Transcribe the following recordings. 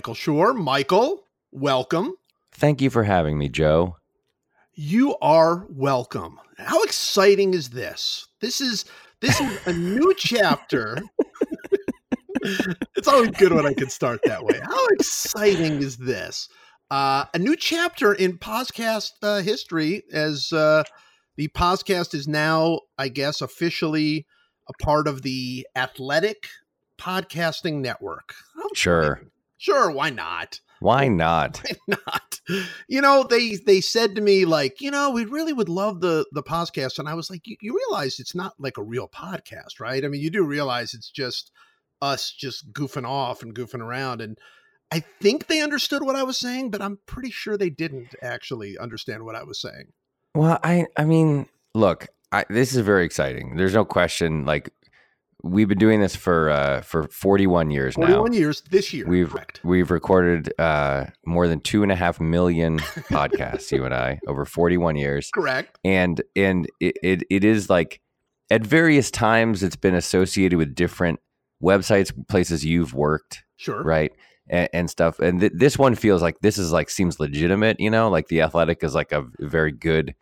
Michael Schur. Michael, welcome. Thank you for having me, Joe. You are welcome. How exciting is this? This is this is a new chapter. it's always good when I can start that way. How exciting is this? Uh, a new chapter in podcast uh, history as uh, the podcast is now, I guess, officially a part of the Athletic Podcasting Network. How Sure. Sure, why not? Why not? Why not? You know, they they said to me like, you know, we really would love the the podcast, and I was like, you, you realize it's not like a real podcast, right? I mean, you do realize it's just us just goofing off and goofing around, and I think they understood what I was saying, but I'm pretty sure they didn't actually understand what I was saying. Well, I I mean, look, I, this is very exciting. There's no question. Like we've been doing this for uh, for 41 years now. 41 years this year, We've correct? we've recorded uh, more than two and a half million podcasts, you and I, over 41 years, Correct. and and it, it it is like at various times it's been associated with different websites, places you've worked, Sure. right and, and stuff and th- this one feels like this is like seems legitimate you know like the athletic is like a very good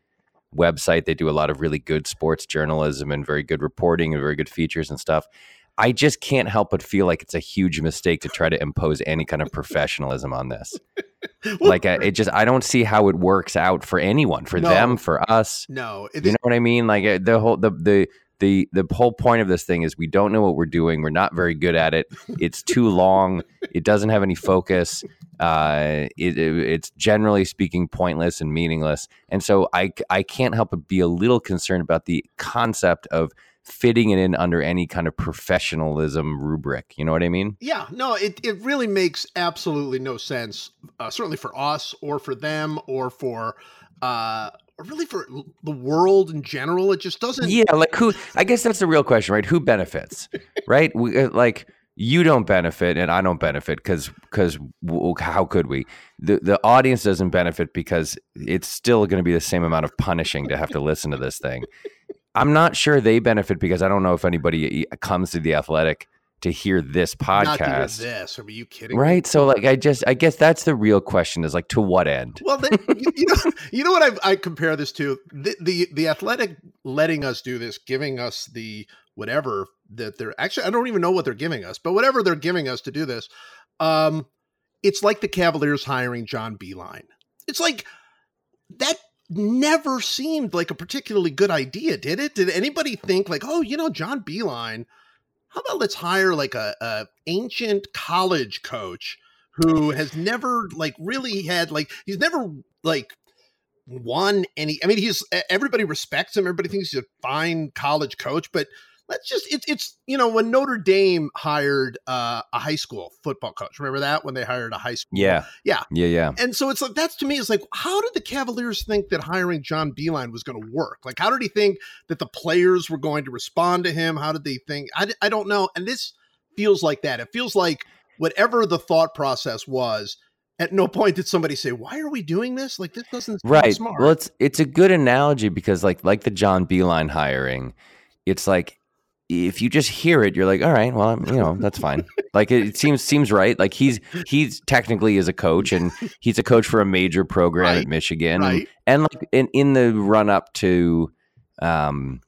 website. They do a lot of really good sports journalism and very good reporting and very good features and stuff. I just can't help but feel like it's a huge mistake to try to impose any kind of professionalism on this. Like it just i don't see how it works out for anyone for No. them for us. No, you know what I mean? Like uh, the whole the the the the whole point of this thing is we don't know what we're doing. We're not very good at it. It's too long. It doesn't have any focus. Uh, it, it- it's generally speaking pointless and meaningless. And so I I can't help but be a little concerned about the concept of fitting it in under any kind of professionalism rubric. You know what I mean? Yeah, no, it, it really makes absolutely no sense, uh, certainly for us or for them or for, uh, really for the world in general. It just doesn't. Yeah, like who? I guess that's the real question, right? Who benefits, right? We, uh, like you don't benefit, and I don't benefit because because how could we? The the audience doesn't benefit because it's still going to be the same amount of punishing to have to listen to this thing. I'm not sure they benefit because I don't know if anybody comes to the athletic to hear this Not podcast, this. Are you kidding? me? right? So like, I just I guess that's the real question: is like to what end? Well, then, you, you know, you know what I, I compare this to the, the the athletic letting us do this, giving us the whatever that they're actually. I don't even know what they're giving us, but whatever they're giving us to do this, um, it's like the Cavaliers hiring John Beilein. It's like that never seemed like a particularly good idea, did it? Did anybody think like, oh, you know, John Beilein? How about let's hire like a, a ancient college coach who has never like really had like he's never like won any. I mean, he's everybody respects him. Everybody thinks he's a fine college coach, but let's just it's it's you know when Notre Dame hired uh, a high school football coach. Remember that when they hired a high school Yeah, Yeah. yeah, yeah. and so it's like that's to me it's like how did the Cavaliers think that hiring John Beilein was going to work? Like how did he think that the players were going to respond to him? How did they think? I, I don't know. And this feels like that. It feels like whatever the thought process was. At no point did somebody say, "Why are we doing this? Like this doesn't sound right smart." well it's it's a good analogy because like like the john beilein hiring it's like if you just hear it you're like all right well you know that's fine. Like it, it seems seems right. Like he's he's technically is a coach and he's a coach for a major program Right, at michigan and, right? and like in, in the run up to um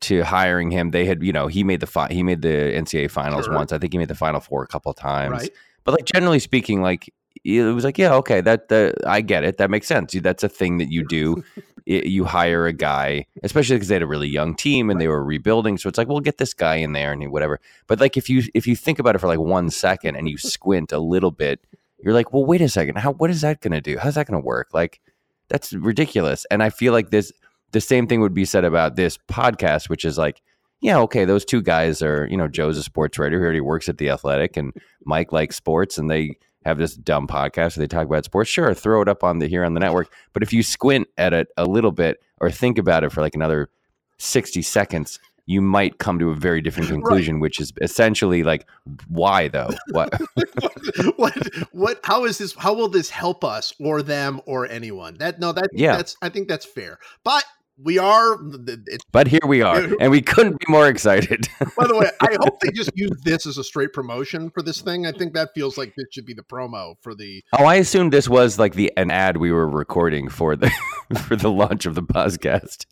to hiring him they had you know he made the fi- he made the ncaa finals Sure. once. I think he made the final four a couple times. Right. but like generally speaking like it was like yeah okay that the i get it. That makes sense. That's a thing that you do I- you hire a guy especially because they had a really young team and they were rebuilding so it's like we'll get this guy in there and whatever. But like if you if you think about it for like one second and you squint a little bit you're like well wait a second. How what is that going to do? How's that going to work? Like that's ridiculous. And i feel like this the same thing would be said about this podcast which is like yeah, okay, those two guys are, you know, Joe's a sports writer who already works at the Athletic, and Mike likes sports, and they have this dumb podcast where they talk about sports. Sure, throw it up on the here on the network. But if you squint at it a little bit or think about it for like another 60 seconds, you might come to a very different conclusion, which is essentially like, why though? What? what what how is this how will this help us or them or anyone that no that Yeah. that's i think that's fair but we are it, but here we are, and we couldn't be more excited. by the way i hope they just use this as a straight promotion for this thing i think that feels like this should be the promo for the oh, I assumed this was like the an ad we were recording for the for the launch of the podcast.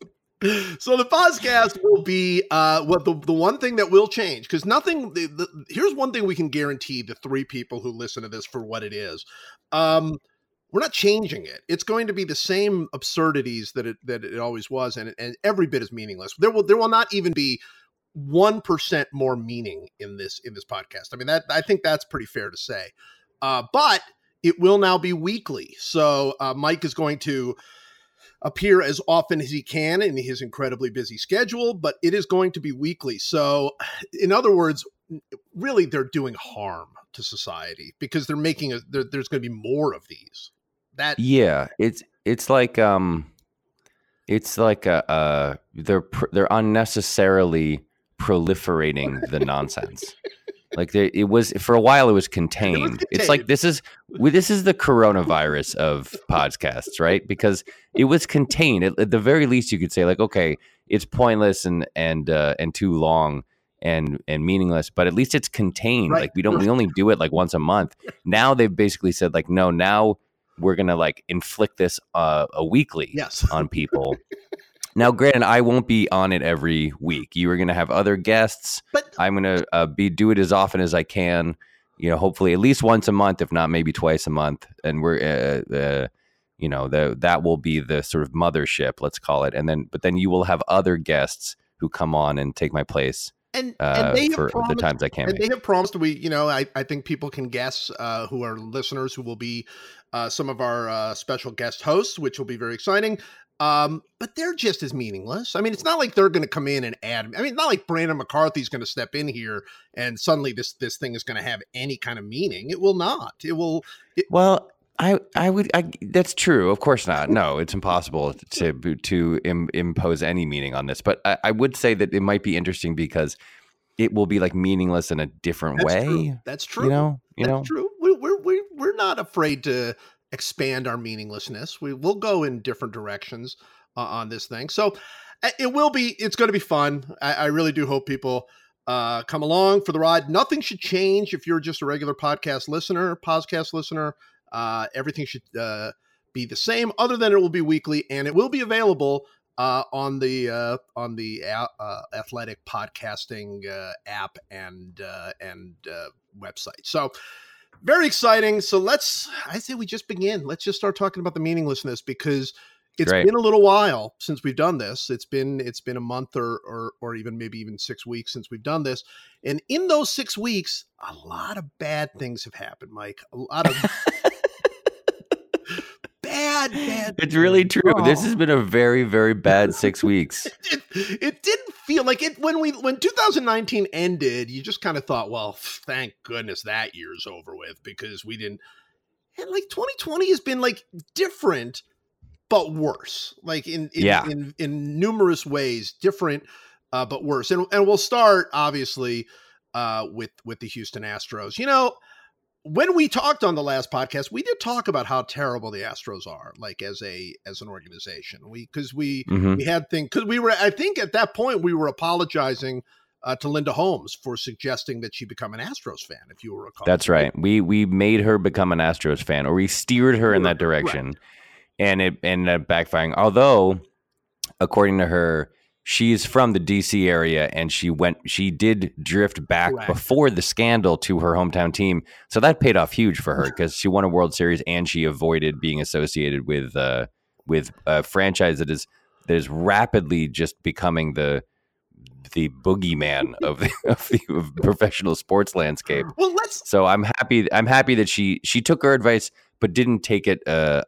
so the podcast will be uh what the, the one thing that will change because nothing the, the, here's one thing we can guarantee the three people who listen to this for what it is um we're not changing it. It's going to be the same absurdities that it that it always was and, and every bit is meaningless. There will there will not even be one percent more meaning in this in this podcast. I mean that i think that's pretty fair to say. Uh but it will now be weekly. So uh, mike is going to appear as often as he can in his incredibly busy schedule, but it is going to be weekly. So, in other words, really they're doing harm to society because they're making a there, there's going to be more of these. That Yeah, it's it's like um, it's like a uh, they're pr- they're unnecessarily proliferating the nonsense. Like they, it was for a while, it was contained. It's like this is this is the coronavirus of podcasts, right? Because it was contained. At, at the very least, you could say like, okay, it's pointless and and uh, and too long and and meaningless, but at least it's contained. Right. Like we don't we only do it like once a month. Now they've basically said like, no, now we're gonna like inflict this uh, a weekly yes, on people. now, granted, I won't be on it every week. You are going to have other guests. but I'm going to uh, be do it as often as I can. You know, hopefully at least once a month, if not maybe twice a month. And we're, uh, uh, you know, the that will be the sort of mothership, let's call it. And then, but then you will have other guests who come on and take my place and uh, and they have for the promised times I can. and Make. they have promised we you know i, I think people can guess uh, who are listeners who will be uh, some of our uh, special guest hosts which will be very exciting um, but they're just as meaningless i mean it's not like they're going to come in and add i mean not like brandon mccarthy's going to step in here and suddenly this this thing is going to have any kind of meaning it will not it will Well, I I would I, that's true. Of course not. No, it's impossible to to Im, impose any meaning on this. But I, I would say that it might be interesting because it will be like meaningless in a different that's way. true. that's true You know, you that's know. true we, we're, we're we're not afraid to expand our meaninglessness we will go in different directions uh, on this thing so uh, it will be it's going to be fun I, I really do hope people uh, come along for the ride nothing should change if you're just a regular podcast listener podcast listener uh, everything should uh, be the same other than it will be weekly and it will be available uh, on the uh, on the uh, uh, athletic podcasting uh, app and uh, and uh, website. So very exciting. So let's I say we just begin. Let's just start talking about the meaninglessness because it's Great. been a little while since we've done this. It's been it's been a month or or or even maybe even 6 weeks since we've done this. And in those 6 weeks, a lot of bad things have happened, Mike. A lot of bad bad It's really things. true. This Oh has been a very very bad six weeks. it, it didn't feel like it when we when 2019 ended you just kind of thought well thank goodness that year's over with because we didn't and like 2020 has been like different but worse like in in, Yeah. in, in numerous ways different uh, but worse and, and we'll start obviously uh, with with the houston astros you know when we talked on the last podcast we did talk about how terrible the astros are like as a as an organization we because we Mhm. we had things because we were i think at that point we were apologizing uh, to linda holmes for suggesting that she become an astros fan if you recall That's right. We we made her become an Astros fan, or we steered her in that direction, and it ended up backfiring. Although, according to her, she's from the D.C. area, and she went. She did drift back Correct. before the scandal to her hometown team, so that paid off huge for her because she won a World Series and she avoided being associated with uh, with a franchise that is that is rapidly just becoming the the boogeyman of the, of the of professional sports landscape. well let's So I'm happy. I'm happy that she she took her advice, but didn't take it uh,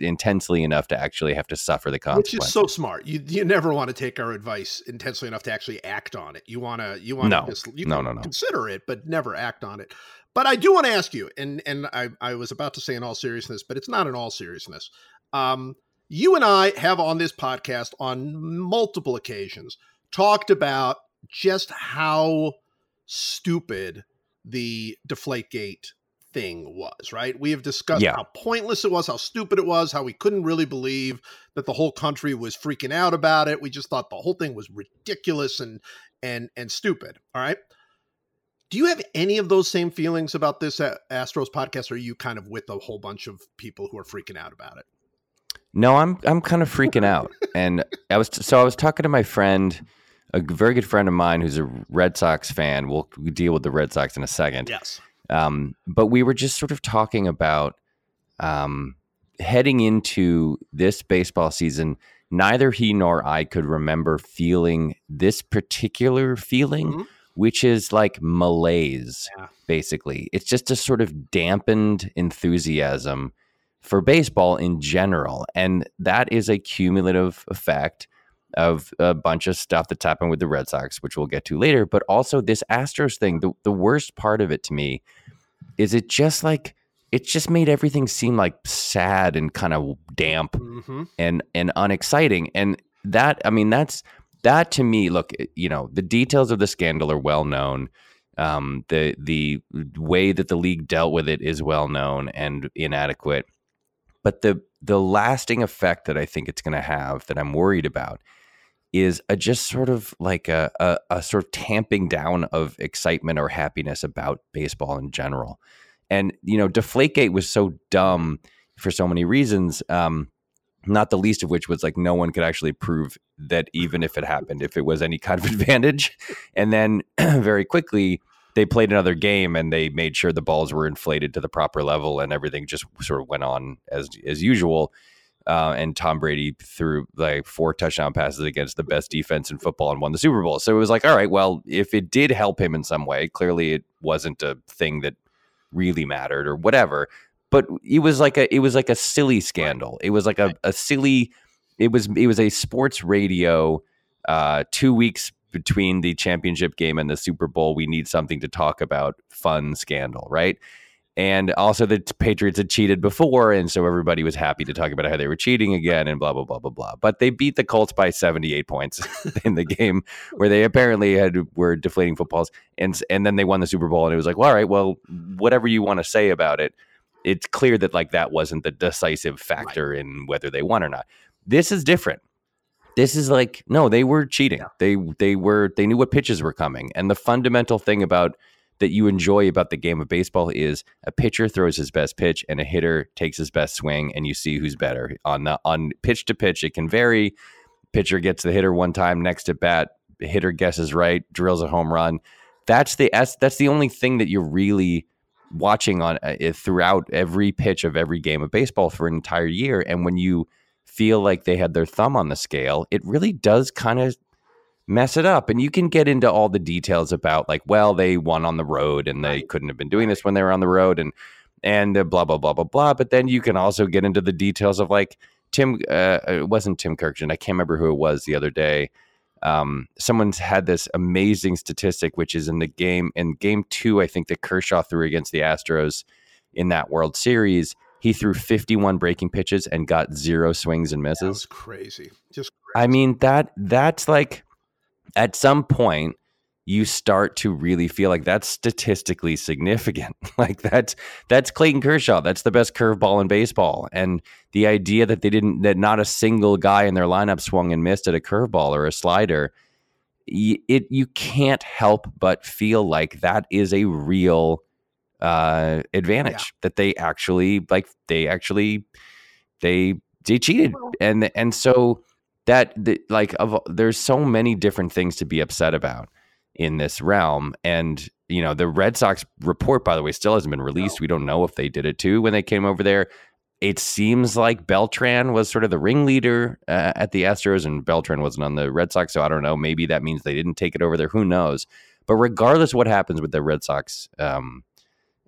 intensely enough to actually have to suffer the which consequences. is so smart you you never want to take our advice intensely enough to actually act on it you want to you want to No. you No, no, no. consider it but never act on it but i do want to ask you and and i i was about to say in all seriousness but it's not in all seriousness um you and i have on this podcast on multiple occasions talked about just how stupid the Deflategate thing was, right? We have discussed Yeah. how pointless it was, how stupid it was, how we couldn't really believe that the whole country was freaking out about it. We just thought the whole thing was ridiculous and and and stupid. All right. Do you have any of those same feelings about this Astros podcast, or are you kind of with a whole bunch of people who are freaking out about it? No, I'm I'm kind of freaking out, and I was so I was talking to my friend, a very good friend of mine who's a Red Sox fan. We'll deal with the Red Sox in a second. Yes. Um, but we were just sort of talking about um, heading into this baseball season. Neither he nor I could remember feeling this particular feeling, Mhm. which is like malaise, Yeah. basically. It's just a sort of dampened enthusiasm for baseball in general. And that is a cumulative effect of a bunch of stuff that's happened with the Red Sox, which we'll get to later, but also this Astros thing. The, the worst part of it to me is it just like it just made everything seem like sad and kind of damp Mm-hmm. and and unexciting. And that I mean that's that to me. Look, you know the details of the scandal are well known. Um, the the way that the league dealt with it is well known and inadequate. But the the lasting effect that I think it's going to have that I'm worried about is a just sort of like a, a a sort of tamping down of excitement or happiness about baseball in general. And you know, Deflategate was so dumb for so many reasons. Um, not the least of which was like no one could actually prove that even if it happened, if it was any kind of advantage. And then very quickly they played another game and they made sure the balls were inflated to the proper level and everything just sort of went on as as usual. Uh, and Tom Brady threw like four touchdown passes against the best defense in football and won the Super Bowl. So it was like, all right, well, if it did help him in some way, clearly it wasn't a thing that really mattered or whatever. But it was like a it was like a silly scandal. It was like a, a silly. It was it was a sports radio. Uh, two weeks between the championship game and the Super Bowl, we need something to talk about. Fun scandal, right? And also the Patriots had cheated before, and so everybody was happy to talk about how they were cheating again, and blah blah blah blah blah. But they beat the Colts by seventy eight points in the game where they apparently had were deflating footballs, and and then they won the Super Bowl, and it was like, well, all right, well, whatever you want to say about it, it's clear that like that wasn't the decisive factor in whether they won or not. This is different. This is like no, they were cheating. They they were they knew what pitches were coming, and the fundamental thing about that you enjoy about the game of baseball is a pitcher throws his best pitch and a hitter takes his best swing, and you see who's better on the on pitch to pitch. It can vary. Pitcher gets the hitter one time, next at bat, hitter guesses right, drills a home run. That's the that's, the only thing that you're really watching on uh, throughout every pitch of every game of baseball for an entire year. And when you feel like they had their thumb on the scale, it really does kind of mess it up. And you can get into all the details about like, well, they won on the road and they couldn't have been doing this when they were on the road and and uh, blah blah blah blah blah. But then you can also get into the details of like Tim. Uh, it wasn't Tim Kurkjian. I can't remember who it was the other day. Um, someone's had this amazing statistic, which is in the game in game two, I think that Kershaw threw against the Astros in that World Series. He threw 51 breaking pitches and got zero swings and That misses. was crazy. Just crazy. I mean that that's like at some point you start to really feel like that's statistically significant. like that's that's Clayton Kershaw. That's the best curveball in baseball. And the idea that they didn't that not a single guy in their lineup swung and missed at a curveball or a slider, it you can't help but feel like that is a real uh advantage that they actually like they actually they they cheated and and so that the, like of there's so many different things to be upset about in this realm. And you know the red sox report by the way still hasn't been released. We don't know if they did it too when they came over there. It seems like beltran was sort of the ringleader uh, at the astros and beltran wasn't on the red sox so i don't know. Maybe that means they didn't take it over there. Who knows? But regardless what happens with the red sox um,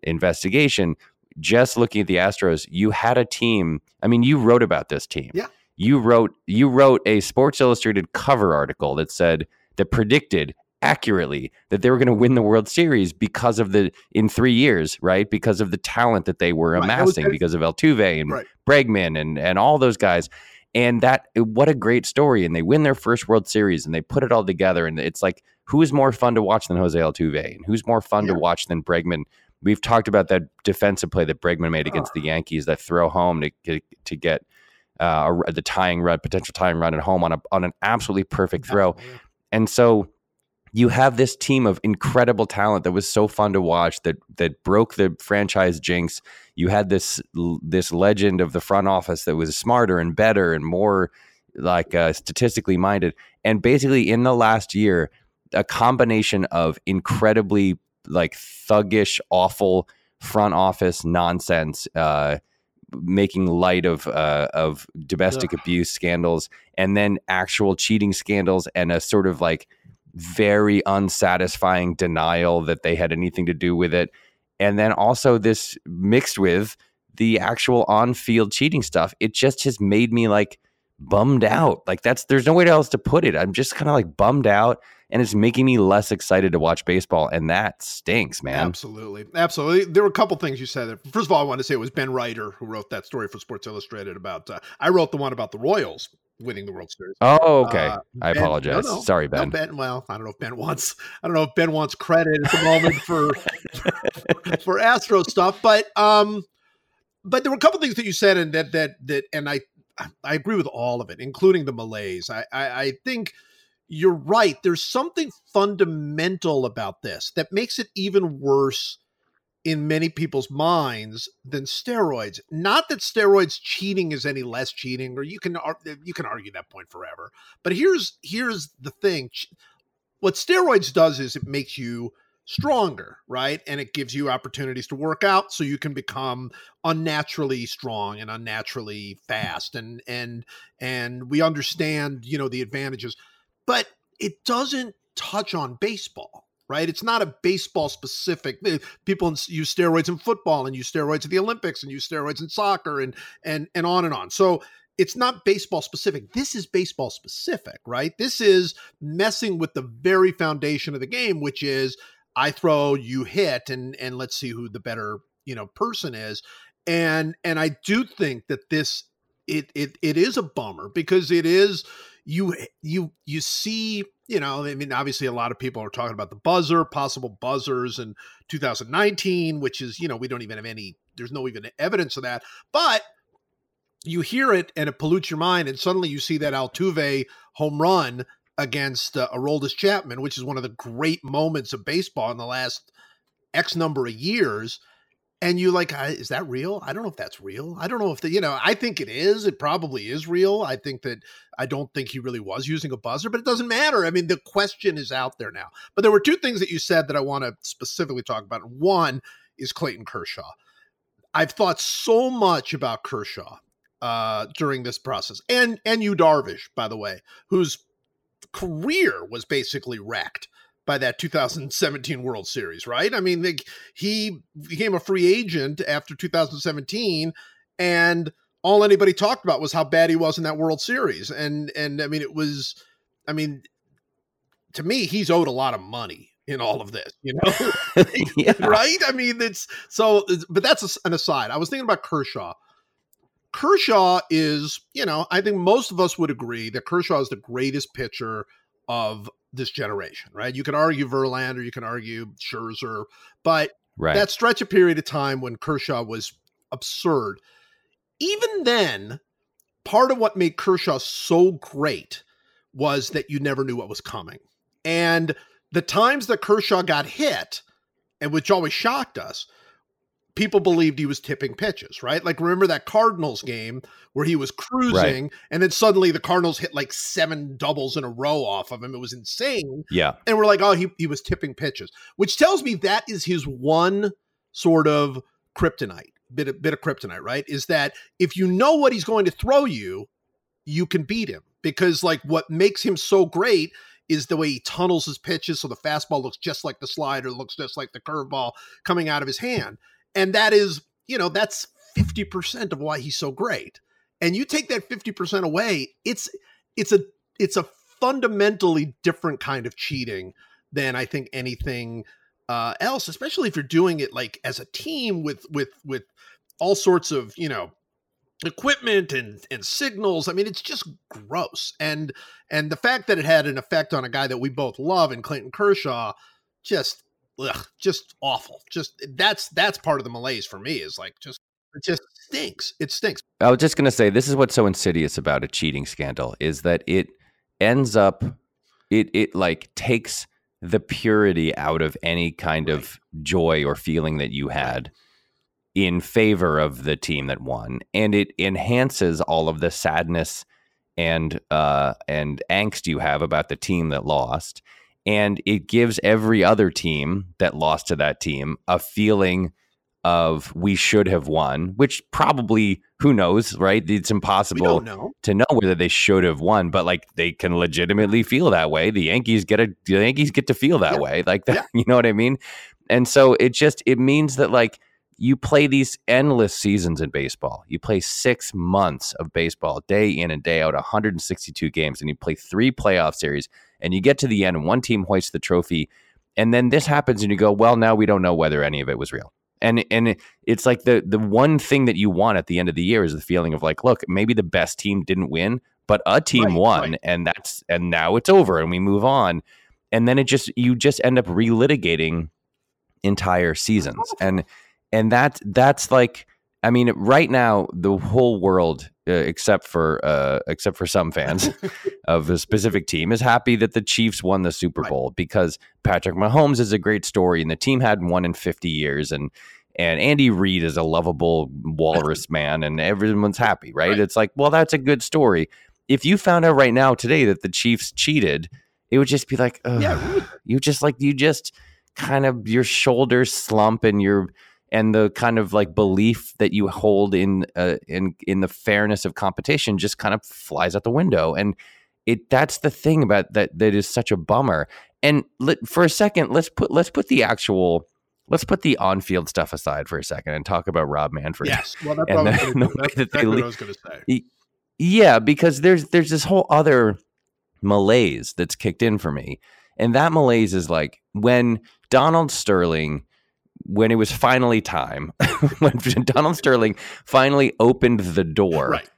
investigation just looking at the astros you had a team i mean you wrote about this team. Yeah. You wrote you wrote a sports illustrated cover article that said that predicted accurately that they were going to win the world series because of the in 3 years right because of the talent that they were Right, was amassing because of Altuve and Right. Bregman and and all those guys and that what a great story and they win their first world series and they put it all together and it's like who is more fun to watch than Jose Altuve, and who's more fun Yeah. to watch than Bregman. We've talked about that defensive play that Bregman made against the Yankees, that throw home to to get uh, the tying run, potential tying run at home on a on an absolutely perfect throw. And so you have this team of incredible talent that was so fun to watch that that broke the franchise jinx. You had this this legend of the front office that was smarter and better and more like uh, statistically minded. And basically, in the last year, a combination of incredibly like thuggish, awful front office nonsense, uh, making light of uh, of domestic Ugh. abuse scandals, and then actual cheating scandals, and a sort of like very unsatisfying denial that they had anything to do with it. And then also this mixed with the actual on-field cheating stuff. It just has made me like bummed out. Like that's there's no way else to put it. I'm just kind of like bummed out and it's making me less excited to watch baseball and that stinks, man. Absolutely. Absolutely. There were a couple things you said. First of all, I want to say it was Ben Reiter who wrote that story for Sports Illustrated about, uh, I wrote the one about the Royals winning the World Series. Oh, okay. Uh, I Ben- apologize. no, no. Sorry, No, Ben. Ben. Well, I don't know if Ben wants. I don't know if Ben wants credit at the moment for for Astro stuff, but um, but there were a couple things that you said, and that that that, and I I agree with all of it, including the malaise. I I, I think you're right. There's something fundamental about this that makes it even worse in many people's minds than steroids. Not that steroids cheating is any less cheating, or you can you can argue that point forever. But here's here's the thing: what steroids does is it makes you stronger, right? And it gives you opportunities to work out so you can become unnaturally strong and unnaturally fast and and and we understand, you know, the advantages. But it doesn't touch on baseball, right? It's not a baseball specific. eh, People use steroids in football and use steroids at the Olympics and use steroids in soccer and and and on and on. So it's not baseball specific. This is baseball specific, right? This is messing with the very foundation of the game, which is I throw, you hit, and and let's see who the better you know person is. And and I do think that this it it it is a bummer because it is you you you see you know I mean obviously a lot of people are talking about the buzzer, possible buzzers in 2019, which is you know we don't even have any there's no even evidence of that, but you hear it and it pollutes your mind, and suddenly you see that Altuve home run against uh, Aroldis Chapman, which is one of the great moments of baseball in the last X number of years. And you like, is that real? I don't know if that's real. I don't know if the, you know, I think it is. It probably is real. I think that I don't think he really was using a buzzer, but it doesn't matter. I mean, the question is out there now. But there were two things that you said that I want to specifically talk about. One is Clayton Kershaw. I've thought so much about Kershaw uh, during this process, and and Yu Darvish, by the way, whose career was basically wrecked by that 2017 World Series, right? I mean, like, he became a free agent after 2017, and all anybody talked about was how bad he was in that World Series, and and I mean, it was, I mean, to me, he's owed a lot of money in all of this, you know. yeah. right? I mean, it's so, but that's an aside. I was thinking about Kershaw. Kershaw is, you know, I think most of us would agree that Kershaw is the greatest pitcher of this generation, right? You can argue Verlander, you can argue Scherzer, but Right. that stretch of period of time when Kershaw was absurd. Even then, part of what made Kershaw so great was that you never knew what was coming. And the times that Kershaw got hit, and which always shocked us, people believed he was tipping pitches, right? Like remember that Cardinals mm. game where he was cruising and then suddenly the Cardinals hit like seven doubles in a row off of him. It was insane yeah. and we're like, oh, he, he was tipping pitches, which tells me that is his one sort of kryptonite, bit of, bit of kryptonite, right? Is that if you know what he's going to throw you, you can beat him because like what makes him so great is the way he tunnels his pitches so the fastball looks just like the slider, looks just like the curveball coming out of his hand, and that is you know that's fifty percent of why he's so great. And you take that fifty percent away, it's it's a it's a fundamentally different kind of cheating than I think anything uh, else, especially if you're doing it like as a team with with with all sorts of you know equipment and and signals. I mean, it's just gross. And and the fact that it had an effect on a guy that we both love and Clayton Kershaw, just ugh, just awful. Just that's that's part of the malaise for me is like just it just stinks. It stinks. I was just going to say this is what's so insidious about a cheating scandal is that it ends up it it like takes the purity out of any kind Right. of joy or feeling that you had in favor of the team that won and it enhances all of the sadness and uh and angst you have about the team that lost and it gives every other team that lost to that team a feeling of we should have won which probably who knows right it's impossible know. to know whether they should have won, but like they can legitimately feel that way. The Yankees get a the Yankees get to feel that Yeah. way. Like that, Yeah. you know what I mean? And so it just it means that like you play these endless seasons in baseball. You play 6 months of baseball day in and day out, 162 games and you play 3 playoff series and you get to the end and one team hoists the trophy and then this happens and you go, "Well, now we don't know whether any of it was real." And and it's like the the one thing that you want at the end of the year is the feeling of like, look, maybe the best team didn't win, but a team Right, won, right. and that's and now it's over, and we move on. And then it just you just end up relitigating entire seasons, and and that that's like, I mean, right now the whole world, uh, except for uh, except for some fans of a specific team, is happy that the Chiefs won the Super Right. Bowl because Patrick Mahomes is a great story, and the team hadn't won in 50 years, and and Andy Reid is a lovable walrus man, and everyone's happy, right? Right. It's like, well, that's a good story. If you found out right now today that the Chiefs cheated, it would just be like. Yeah, would. you just like you just kind of your shoulders slump and your and the kind of like belief that you hold in uh, in in the fairness of competition just kind of flies out the window and it that's the thing about that that is such a bummer and let, for a second let's put let's put the actual let's put the on-field stuff aside for a second and talk about Rob Manfred Yes. Well, that's And what I was then going the That's that they exactly what I was going to say. yeah, because there's there's this whole other malaise that's kicked in for me. And that malaise is like when Donald Sterling when it was finally time, when Donald Sterling finally opened the door Right.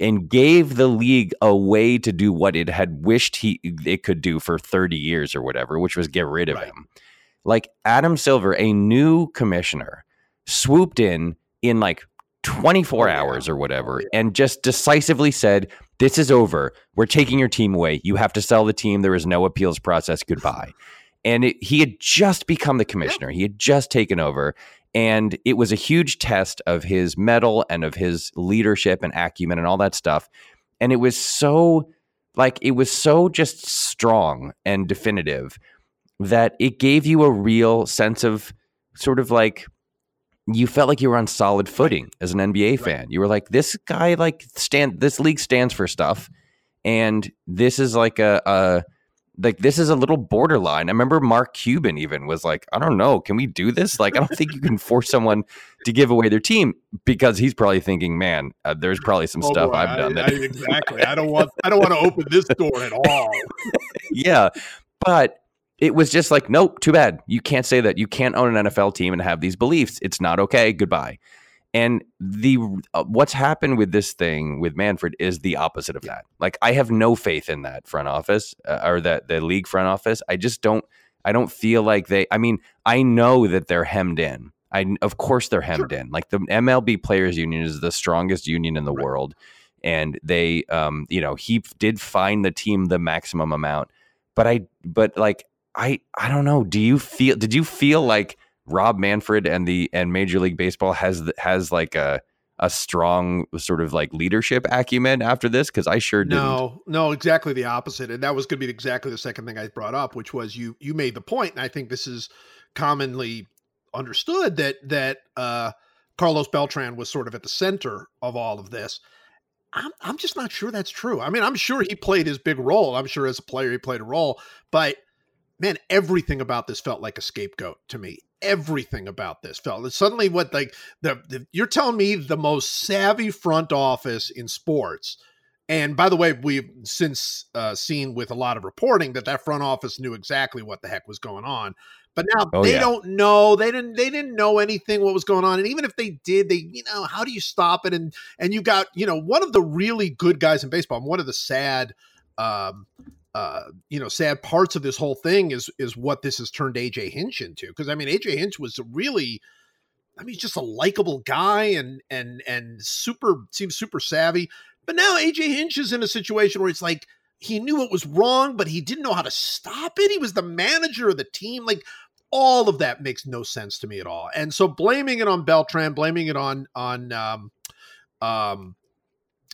and gave the league a way to do what it had wished he it could do for 30 years or whatever, which was get rid of Right. him. Like Adam Silver, a new commissioner, swooped in in like 24 Oh, yeah. hours or whatever and just decisively said, "This is over. We're taking your team away. You have to sell the team. There is no appeals process. Goodbye." And it, he had just become the commissioner. He had just taken over and it was a huge test of his mettle and of his leadership and acumen and all that stuff and it was so like it was so just strong and definitive that it gave you a real sense of sort of like you felt like you were on solid footing as an NBA fan. You were like, this guy like stand this league stands for stuff, and this is like a, a like this is a little borderline. I remember Mark Cuban even was like, I don't know, can we do this? Like, I don't think you can force someone to give away their team because he's probably thinking, man, uh, there's probably some Oh, stuff boy, I've done I, that I, exactly. I don't want. I don't want to open this door at all. yeah. But it was just like, nope, too bad. You can't say that. You can't own an NFL team and have these beliefs. It's not okay. Goodbye. And the uh, what's happened with this thing with Manfred is the opposite of that. Like I have no faith in that front office uh, or that the league front office. I just don't. I don't feel like they. I mean, I know that they're hemmed in. I of course they're hemmed in. Like the MLB Players Union is the strongest union in the Right. world, and they, um, you know, he did find the team the maximum amount. But I, but like I, I don't know. Do you feel? Did you feel like Rob Manfred and the and Major League Baseball has has like a a strong sort of like leadership acumen after this? Because I sure didn't. No, no, exactly the opposite. And that was going to be exactly the second thing I brought up, which was you you made the point, and I think this is commonly understood that that uh, Carlos Beltran was sort of at the center of all of this. I'm I'm just not sure that's true. I mean, I'm sure he played his big role. I'm sure as a player he played a role, but man, everything about this felt like a scapegoat to me. Everything about this felt suddenly what like the, the you're telling me the most savvy front office in sports and by the way, we've since uh, seen with a lot of reporting that that front office knew exactly what the heck was going on. But now Oh, they yeah. don't know. They didn't. They didn't know anything what was going on. And even if they did, they you know how do you stop it? And and you got you know one of the really good guys in baseball. And one of the sad, um, uh, you know, sad parts of this whole thing is is what this has turned AJ Hinch into. Because I mean, AJ Hinch was really. I mean, just a likable guy and and and super seems super savvy. But now AJ Hinch is in a situation where it's like he knew it was wrong, but he didn't know how to stop it. He was the manager of the team. Like all of that makes no sense to me at all. And so blaming it on Beltran, blaming it on on um, um,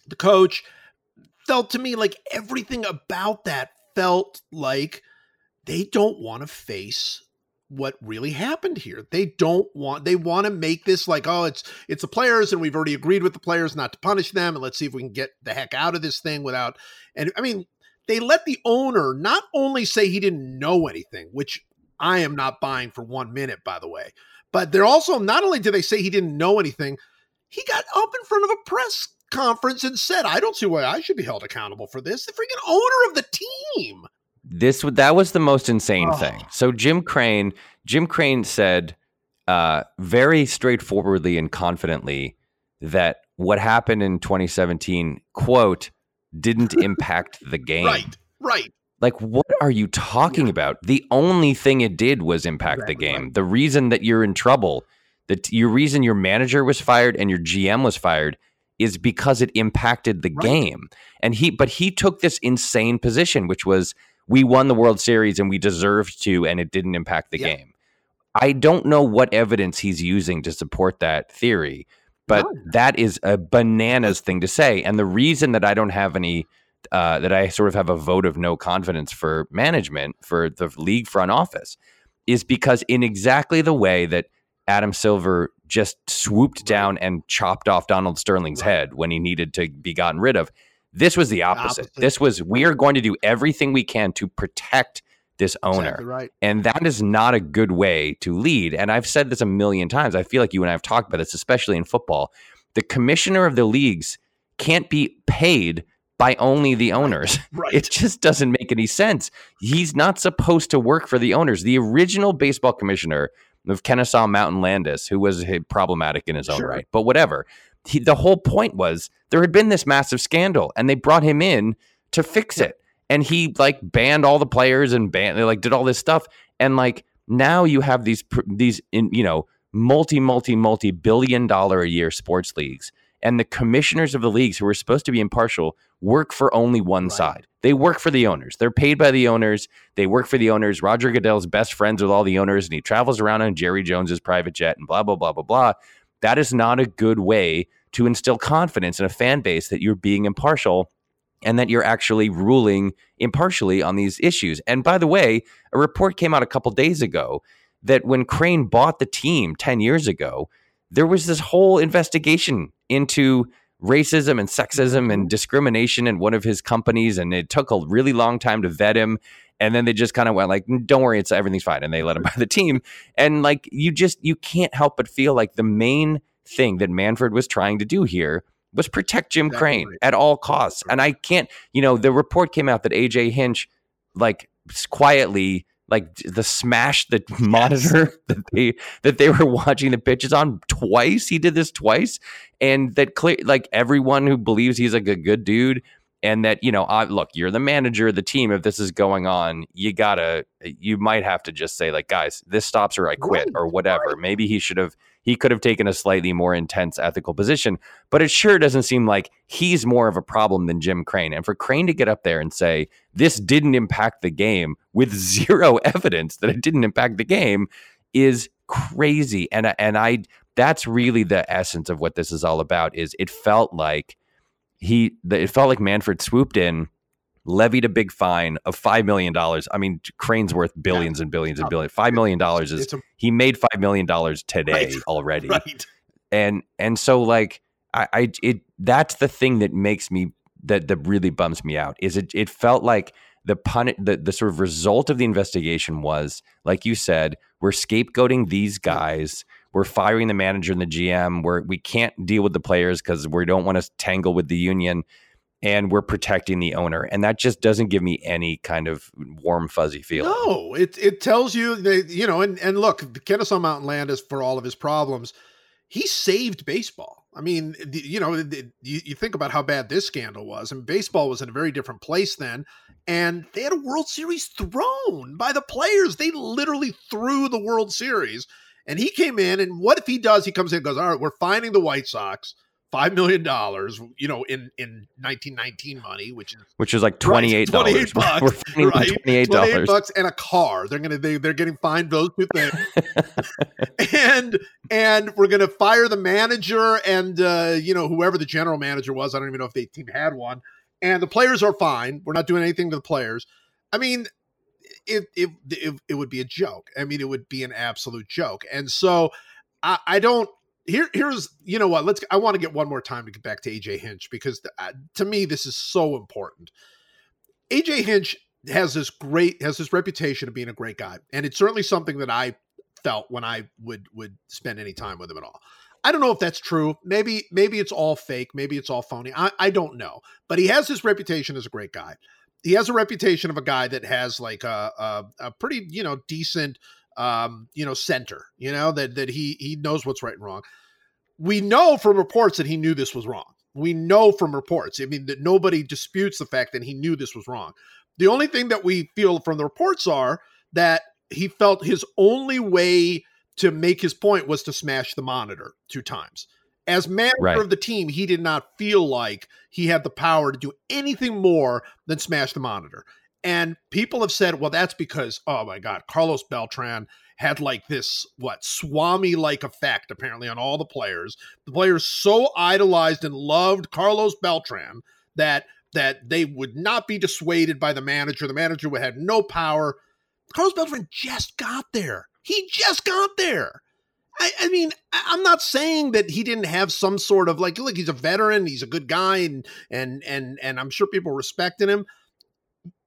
the coach, felt to me like everything about that felt like they don't want to face what really happened here. They don't want they want to make this like oh it's it's the players and we've already agreed with the players not to punish them and let's see if we can get the heck out of this thing without and I mean they let the owner not only say he didn't know anything, which I am not buying for 1 minute by the way, but they're also not only did they say he didn't know anything, he got up in front of a press conference and said, "I don't see why I should be held accountable for this." The freaking owner of the team. this that was the most insane Oh. thing. So Jim Crane, Jim Crane said uh, very straightforwardly and confidently that what happened in 2017, quote, didn't impact the game. Right. Right. Like, what are you talking about? The only thing it did was impact the game. right. The reason that you're in trouble, that your reason your manager was fired and your GM was fired is because it impacted the Right. game. And he, but he took this insane position, which was we won the World Series and we deserved to, and it didn't impact the Yeah. game. I don't know what evidence he's using to support that theory, but None. that is a bananas thing to say. And the reason that I don't have any uh, that I sort of have a vote of no confidence for management for the league front office is because in exactly the way that Adam Silver just swooped down and chopped off Donald Sterling's head when he needed to be gotten rid of. This was the opposite. opposite. This was we are going to do everything we can to protect this owner. Exactly right. And that is not a good way to lead. And I've said this a million times. I feel like you and I have talked about this, especially in football. The commissioner of the leagues can't be paid by only the owners. Right. It just doesn't make any sense. He's not supposed to work for the owners. The original baseball commissioner of Kennesaw Mountain Landis, who was problematic in his own Sure. right, but whatever. He, the whole point was there had been this massive scandal, and they brought him in to fix it. And he like banned all the players and banned they like did all this stuff. And like now you have these these in you know multi multi multi billion dollar a year sports leagues, and the commissioners of the leagues who were supposed to be impartial work for only one Right. side. They work for the owners. They're paid by the owners. They work for the owners. Roger Goodell's best friends with all the owners, and he travels around on Jerry Jones's private jet and blah blah blah blah blah. That is not a good way to instill confidence in a fan base that you're being impartial and that you're actually ruling impartially on these issues. And by the way, a report came out a couple days ago that when Crane bought the team 10 years ago, there was this whole investigation into racism and sexism and mm-hmm. discrimination in one of his companies and it took a really long time to vet him. And then they just kind of went like don't worry it's everything's fine and they let him buy the team. And like you just you can't help but feel like the main thing that Manfred was trying to do here was protect Jim Exactly Crane at all costs. And I can't, you know, the report came out that AJ Hinch, like quietly, like the smash the monitor that they that they were watching the pitches on twice. He did this twice, and that clear like everyone who believes he's like a good dude. And that you know, I, look, you're the manager of the team. If this is going on, you gotta, you might have to just say like, guys, this stops or I quit Right, or whatever. right. Maybe he should have, he could have taken a slightly more intense ethical position but it sure doesn't seem like he's more of a problem than Jim Crane. And for Crane to get up there and say this didn't impact the game with zero evidence that it didn't impact the game is crazy. And and I that's really the essence of what this is all about. Is it felt like he the, it felt like Manfred swooped in. Levied a big fine of five million dollars. I mean, Crane's worth billions and billions and oh, billions. Five million dollars is a, he made five million dollars today Right. already right. and and so like I, I it that's the thing that makes me that that really bums me out is it it felt like the pun the, the sort of result of the investigation was like you said we're scapegoating these guys we're firing the manager and the GM we're we can't deal with the players because we don't want to tangle with the union and we're protecting the owner, and that just doesn't give me any kind of warm fuzzy feeling. No, it it tells you that you know, and and look, Kennesaw Mountain Landis for all of his problems, he saved baseball. I mean, you know, you, you think about how bad this scandal was, and baseball was in a very different place then. And they had a World Series thrown by the players. They literally threw the World Series. And he came in, and what if he does? He comes in and goes, All right, we're finding the White Sox five million dollars, you know, in in 1919 money, which is which is like twenty eight dollars. Twenty eight bucks, right? Twenty eight dollars bucks and a car. They're gonna they, they're getting fined those two things, and and we're gonna fire the manager and uh, you know whoever the general manager was. I don't even know if the team had one. And the players are fine. We're not doing anything to the players. I mean, it it it, it would be a joke. I mean, it would be an absolute joke. And so I, I don't here here's you know what let's i want to get one more time to get back to aj hinch because uh, to me this is so important. Aj hinch has this great has this reputation of being a great guy and it's certainly something that i felt when i would would spend any time with him at all. I don't know if that's true. Maybe maybe it's all fake. Maybe it's all phony. I, I don't know. But he has this reputation as a great guy he has a reputation of a guy that has like a, a, a pretty you know decent um, you know, center, you know, that that he he knows what's right and wrong. We know from reports that he knew this was wrong. We know from reports. I mean, that nobody disputes the fact that he knew this was wrong. The only thing that we feel from the reports are that he felt his only way to make his point was to smash the monitor two times. As manager right. of the team, he did not feel like he had the power to do anything more than smash the monitor. And people have said, well, that's because, oh my God, Carlos Beltran had like this, what, Swami like effect apparently on all the players. The players so idolized and loved Carlos Beltran that that they would not be dissuaded by the manager. The manager would have no power. Carlos Beltran just got there. He just got there. I, I, mean, I'm not saying that he didn't have some sort of like, look, he's a veteran, he's a good guy, and and and and I'm sure people respected him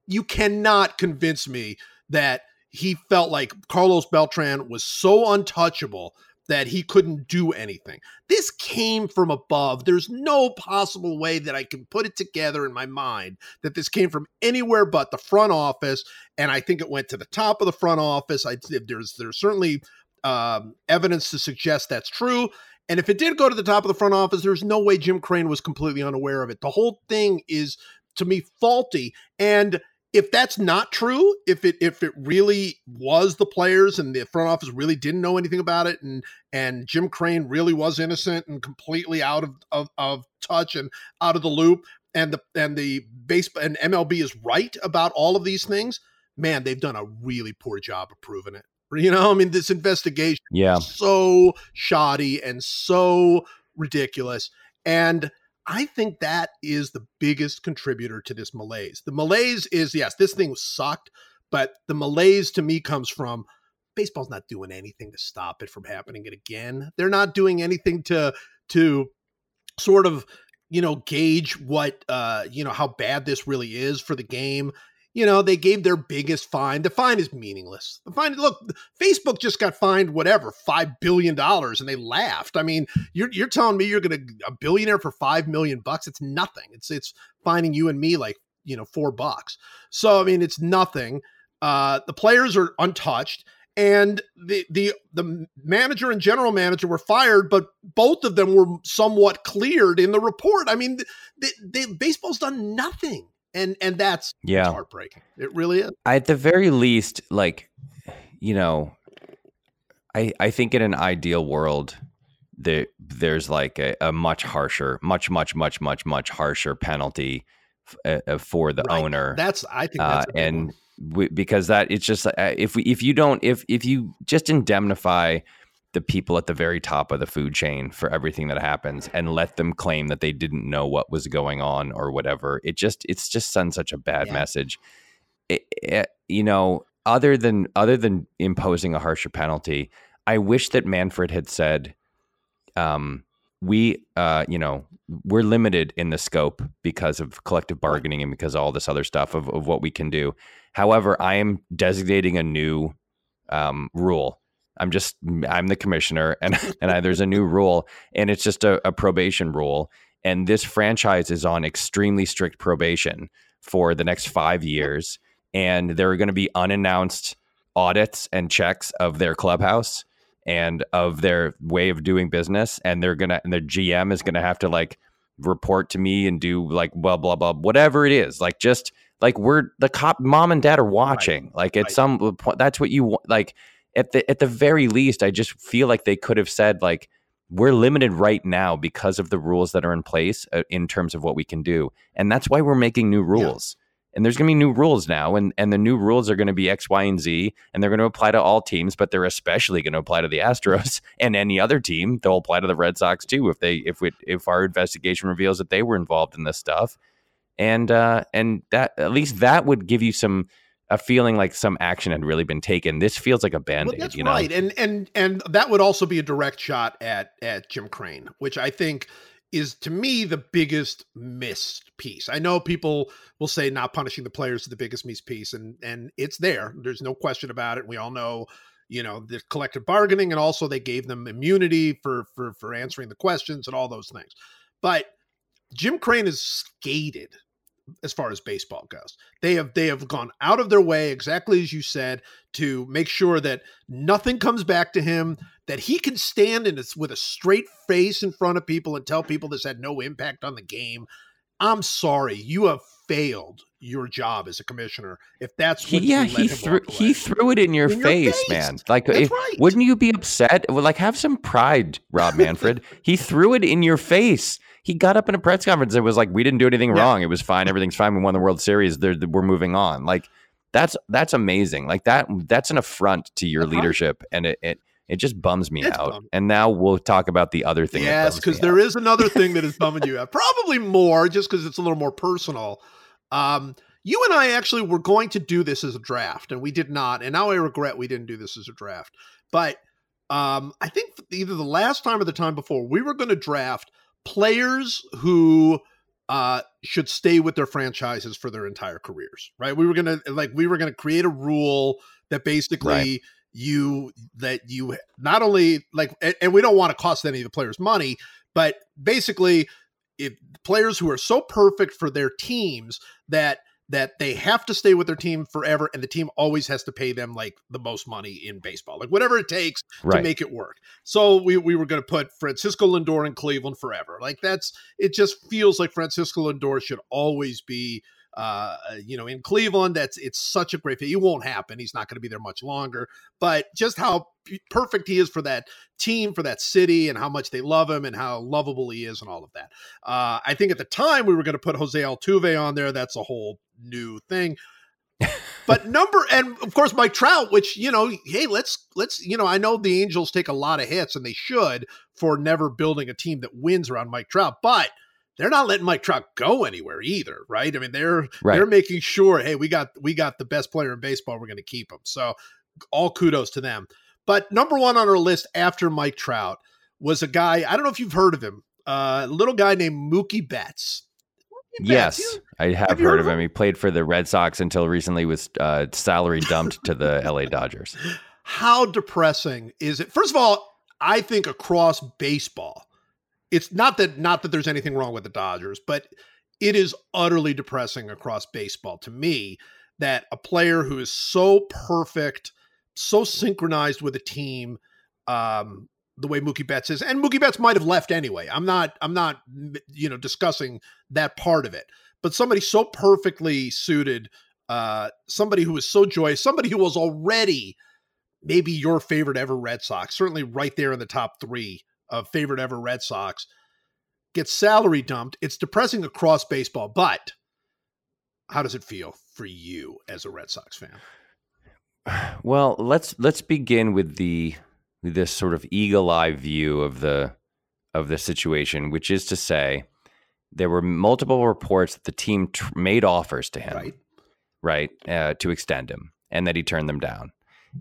you cannot convince me that he felt like Carlos Beltran was so untouchable that he couldn't do anything. This came from above. There's no possible way that I can put it together in my mind that this came from anywhere but the front office. And I think it went to the top of the front office. I there's there's certainly um, evidence to suggest that's true. And if it did go to the top of the front office, there's no way Jim Crane was completely unaware of it. The whole thing is to me faulty and if that's not true, if it if it really was the players and the front office really didn't know anything about it, and and Jim Crane really was innocent and completely out of of, of touch and out of the loop, and the and the base and MLB is right about all of these things, man, they've done a really poor job of proving it. You know, I mean, this investigation, yeah, so shoddy and so ridiculous, and I think that is the biggest contributor to this malaise. The malaise is yes, this thing sucked, but the malaise to me comes from baseball's not doing anything to stop it from happening again. They're not doing anything to to sort of you know gauge what uh you know how bad this really is for the game you know, they gave their biggest fine. The fine is meaningless. The fine, look, Facebook just got fined whatever five billion dollars, and they laughed. I mean, you're you're telling me you're to a billionaire for five million bucks? It's nothing. It's it's fining you and me like you know four bucks. So I mean, it's nothing. Uh, the players are untouched, and the the the manager and general manager were fired, but both of them were somewhat cleared in the report. I mean, the baseball's done nothing and and that's yeah heartbreaking. It really is. At the very least, like you know, I I think in an ideal world, there there's like a, a much harsher, much much much much much harsher penalty f- uh, for the right. owner. That's I think that's uh, and. We, because that it's just uh, if we if you don't if if you just indemnify the people at the very top of the food chain for everything that happens and let them claim that they didn't know what was going on or whatever. It just it's just sends such a bad yeah. message. It, it, you know, other than other than imposing a harsher penalty, I wish that Manfred had said, um, we, uh, you know, we're limited in the scope because of collective bargaining and because of all this other stuff of, of what we can do. However, I am designating a new um, rule I'm just I'm the commissioner, and and I, there's a new rule, and it's just a, a probation rule, and this franchise is on extremely strict probation for the next five years, and there are going to be unannounced audits and checks of their clubhouse and of their way of doing business, and they're gonna and their GM is gonna have to like report to me and do like blah blah blah whatever it is, like just like we're the cop mom and dad are watching right. like at right. some uh, point that's what you like at the at the very least i just feel like they could have said like we're limited right now because of the rules that are in place uh, in terms of what we can do. And that's why we're making new rules. Yeah. and there's going to be new rules now and and the new rules are going to be x y and z and they're going to apply to all teams but they're especially going to apply to the astros and any other team. They'll apply to the red sox too if they if we if our investigation reveals that they were involved in this stuff. And uh, and that at least that would give you some a feeling like some action had really been taken. This feels like a band aid. Well, that's you know? right, and and and that would also be a direct shot at at Jim Crane, which I think is to me the biggest missed piece. I know people will say not punishing the players is the biggest missed piece, and and it's there. There's no question about it. We all know, you know, the collective bargaining, and also they gave them immunity for for for answering the questions and all those things. But Jim Crane is skated as far as baseball goes. They have they have gone out of their way, exactly as you said, to make sure that nothing comes back to him, that he can stand in with a straight face in front of people and tell people this had no impact on the game. I'm sorry, you have failed your job as a commissioner if that's what yeah he threw he threw it in your, in face, your face, man like if, right. wouldn't you be upset well, like have some pride rob manfred he threw it in your face he got up in a press conference and it was like, "We didn't do anything yeah. wrong. It was fine. Everything's fine. We won the World Series. They're, we're moving on." Like that's that's amazing. Like that that's an affront to your leadership, and it, it it just bums me it's out. Bummed. And now we'll talk about the other thing. Yes, because there out. is another thing that is bumming you out. Probably more, just because it's a little more personal. Um, you and I actually were going to do this as a draft, and we did not. And now I regret we didn't do this as a draft. But um, I think either the last time or the time before, we were going to draft players who uh, should stay with their franchises for their entire careers, right? We were gonna like we were gonna create a rule that basically right. you that you not only like and, and we don't want to cost any of the players money, but basically if players who are so perfect for their teams that that they have to stay with their team forever and the team always has to pay them like the most money in baseball like whatever it takes right. to make it work so we, we were going to put francisco lindor in cleveland forever like that's it just feels like francisco lindor should always be uh, you know, in Cleveland, that's it's such a great fit. It won't happen. He's not going to be there much longer. But just how perfect he is for that team, for that city, and how much they love him, and how lovable he is, and all of that. Uh, I think at the time we were going to put Jose Altuve on there. That's a whole new thing. but number and of course Mike Trout, which you know, hey, let's let's you know, I know the Angels take a lot of hits and they should for never building a team that wins around Mike Trout, but they're not letting Mike Trout go anywhere either, right? I mean, they're right. they're making sure, hey, we got we got the best player in baseball, we're going to keep him. So, all kudos to them. But number one on our list after Mike Trout was a guy. I don't know if you've heard of him. Uh, a uh, little guy named Mookie Betts. Mookie Betts. Yes, I have, have heard, heard, of him? him? He played for the Red Sox until recently was uh, salary dumped to the LA Dodgers. How depressing is it? First of all, I think across baseball, it's not that not that there's anything wrong with the Dodgers, but it is utterly depressing across baseball to me that a player who is so perfect, so synchronized with a team, um, the way Mookie Betts is, and Mookie Betts might have left anyway. I'm not, I'm not, you know, discussing that part of it. But somebody so perfectly suited, uh, somebody who was so joyous, somebody who was already maybe your favorite ever Red Sox, certainly right there in the top three of favorite ever Red Sox, gets salary dumped. It's depressing across baseball, but how does it feel for you as a Red Sox fan? Well, let's let's begin with the this sort of eagle eye view of the of the situation, which is to say, there were multiple reports that the team tr- made offers to him, right, right uh, to extend him, and that he turned them down.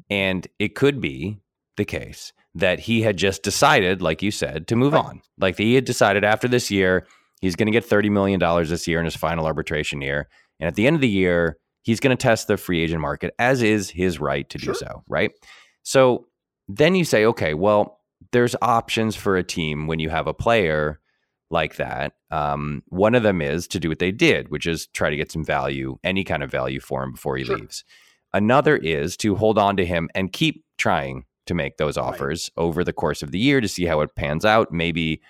And it could be the case that he had just decided, like you said, to move right. on. Like he had decided after this year, he's going to get $30 million this year in his final arbitration year. And at the end of the year, he's going to test the free agent market, as is his right to sure. do so. Right. So then you say, okay, well, there's options for a team when you have a player like that. Um, one of them is to do what they did, which is try to get some value, any kind of value for him before he Sure. leaves. Another is to hold on to him and keep trying to make those Right. offers over the course of the year to see how it pans out. Maybe,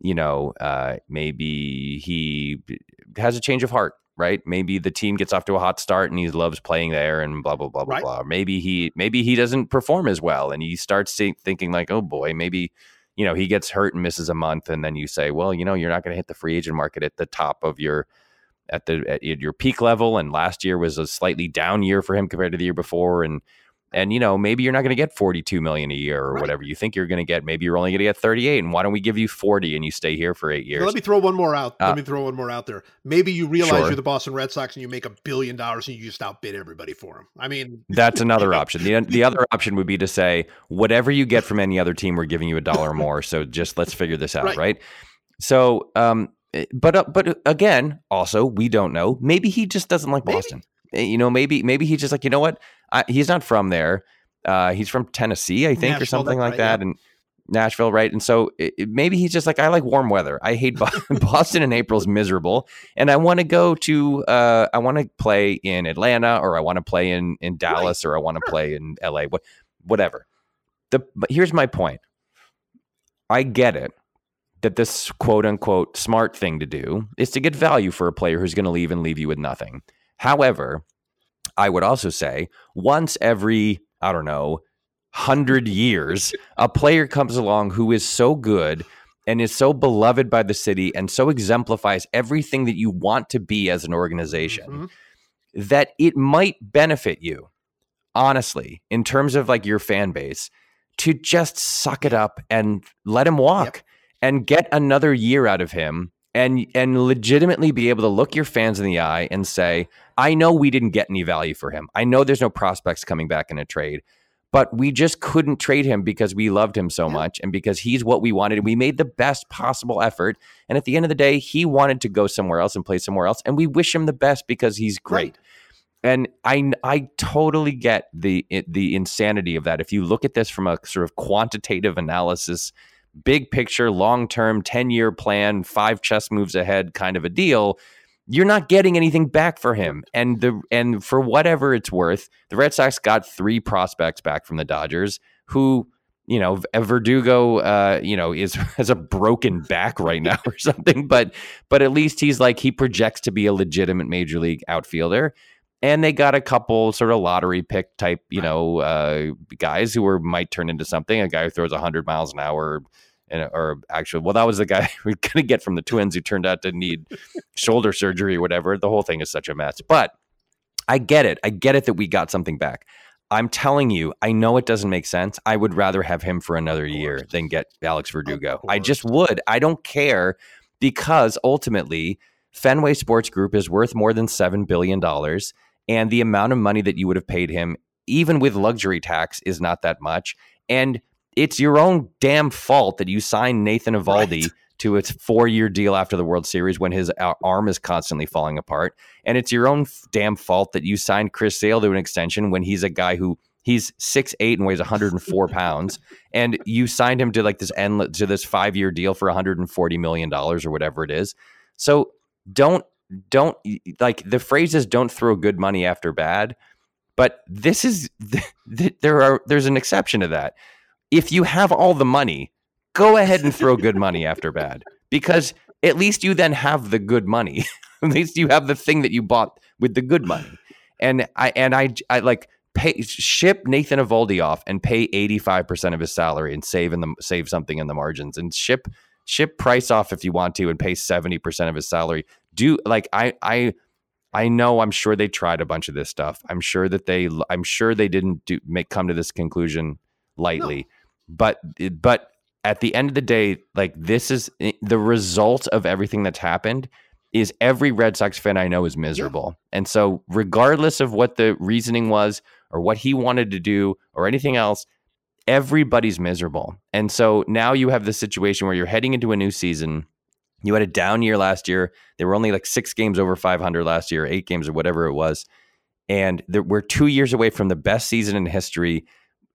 you know, uh, maybe he has a change of heart, right? Maybe the team gets off to a hot start and he loves playing there and blah blah blah blah Right. blah. Maybe he maybe he doesn't perform as well and he starts thinking like, oh boy, maybe you know he gets hurt and misses a month, and then you say, well, you know, you're not going to hit the free agent market at the top of your at the at your peak level, and last year was a slightly down year for him compared to the year before, and and you know maybe you're not going to get 42 million a year or Right. whatever you think you're going to get. Maybe you're only going to get 38, and why don't we give you 40 and you stay here for eight So years? let me throw one more out. Uh, let me throw one more out there. Maybe you realize Sure. you're the Boston Red Sox and you make a billion dollars and you just outbid everybody for them. I mean, That's another option. The, the other option would be to say, whatever you get from any other team, we're giving you a dollar more. So just let's figure this out, Right. right? So, um, eh, but uh, but again, also we don't know. Maybe he just doesn't like Maybe. Boston. Eh, You know, maybe maybe he's just like, you know what? I, he's not from there. Uh, he's from Tennessee, I think, or something like right, that, yeah. and Nashville, right? And so it, it- maybe he's just like, I like warm weather. I hate Bo- Boston in April is miserable, and I want to go to, uh, I want to play in Atlanta, or I want to play in in Dallas, or I want to play in LA, what, whatever. The but here's my point. I get it that this quote unquote smart thing to do is to get value for a player who's going to leave and leave you with nothing. However, I would also say once every, I don't know, hundred years, a player comes along who is so good and is so beloved by the city and so exemplifies everything that you want to be as an organization mhm. that it might benefit you, honestly, in terms of like your fan base, to just suck it up and let him walk and get another year out of him and and legitimately be able to look your fans in the eye and say, I know we didn't get any value for him. I know there's no prospects coming back in a trade. But we just couldn't trade him because we loved him so Yeah. much and because he's what we wanted. And we made the best possible effort. And at the end of the day, he wanted to go somewhere else and play somewhere else. And we wish him the best because he's great. And I I totally get the the insanity of that. If you look at this from a sort of quantitative analysis, big picture, long term, ten year plan, five chess moves ahead kind of a deal, you're not getting anything back for him. And the and for whatever it's worth, the Red Sox got three prospects back from the Dodgers who. You know, Verdugo, uh, you know, is has a broken back right now or something, but but at least he's like he projects to be a legitimate major league outfielder and they got a couple sort of lottery pick type, you know, uh, guys who were might turn into something. A guy who throws hundred miles an hour, and uh, or actually, well, that was the guy we're gonna get from the Twins who turned out to need shoulder surgery or whatever. The whole thing is such a mess. But I get it. I get it that we got something back. I'm telling you, I know it doesn't make sense. I would rather have him for another year than get Alex Verdugo. I just would. I don't care because ultimately Fenway Sports Group is worth more than $7 billion. And the amount of money that you would have paid him, even with luxury tax, is not that much. And it's your own damn fault that you signed Nathan Eovaldi Right. to a four year deal after the World Series when his uh, arm is constantly falling apart. And it's your own damn fault that you signed Chris Sale to an extension when he's a guy who he's six eight and weighs 104 pounds. And you signed him to like this end to this five year deal for 140 million dollars or whatever it is. So don't don't like the phrase is don't throw good money after bad. But this is there are there's an exception to that. If you have all the money, go ahead and throw good money after bad because at least you then have the good money. at least you have the thing that you bought with the good money. And I and I I like pay ship Nathan Eovaldi off and pay 85% of his salary and save in the save something in the margins and ship ship price off if you want to and pay 70% of his salary. Do like I I I know I'm sure they tried a bunch of this stuff. I'm sure that they I'm sure they didn't do make come to this conclusion lightly. But but at the end of the day, like this is eh, the result of everything that's happened is every Red Sox fan I know is miserable. And so regardless of what the reasoning was or what he wanted to do or anything else, everybody's miserable. And so now you have the situation where you're heading into a new season. You had a down year last year. There were only like six games over 500 last year, eight games or whatever it was. And there, we're two years away from the best season in history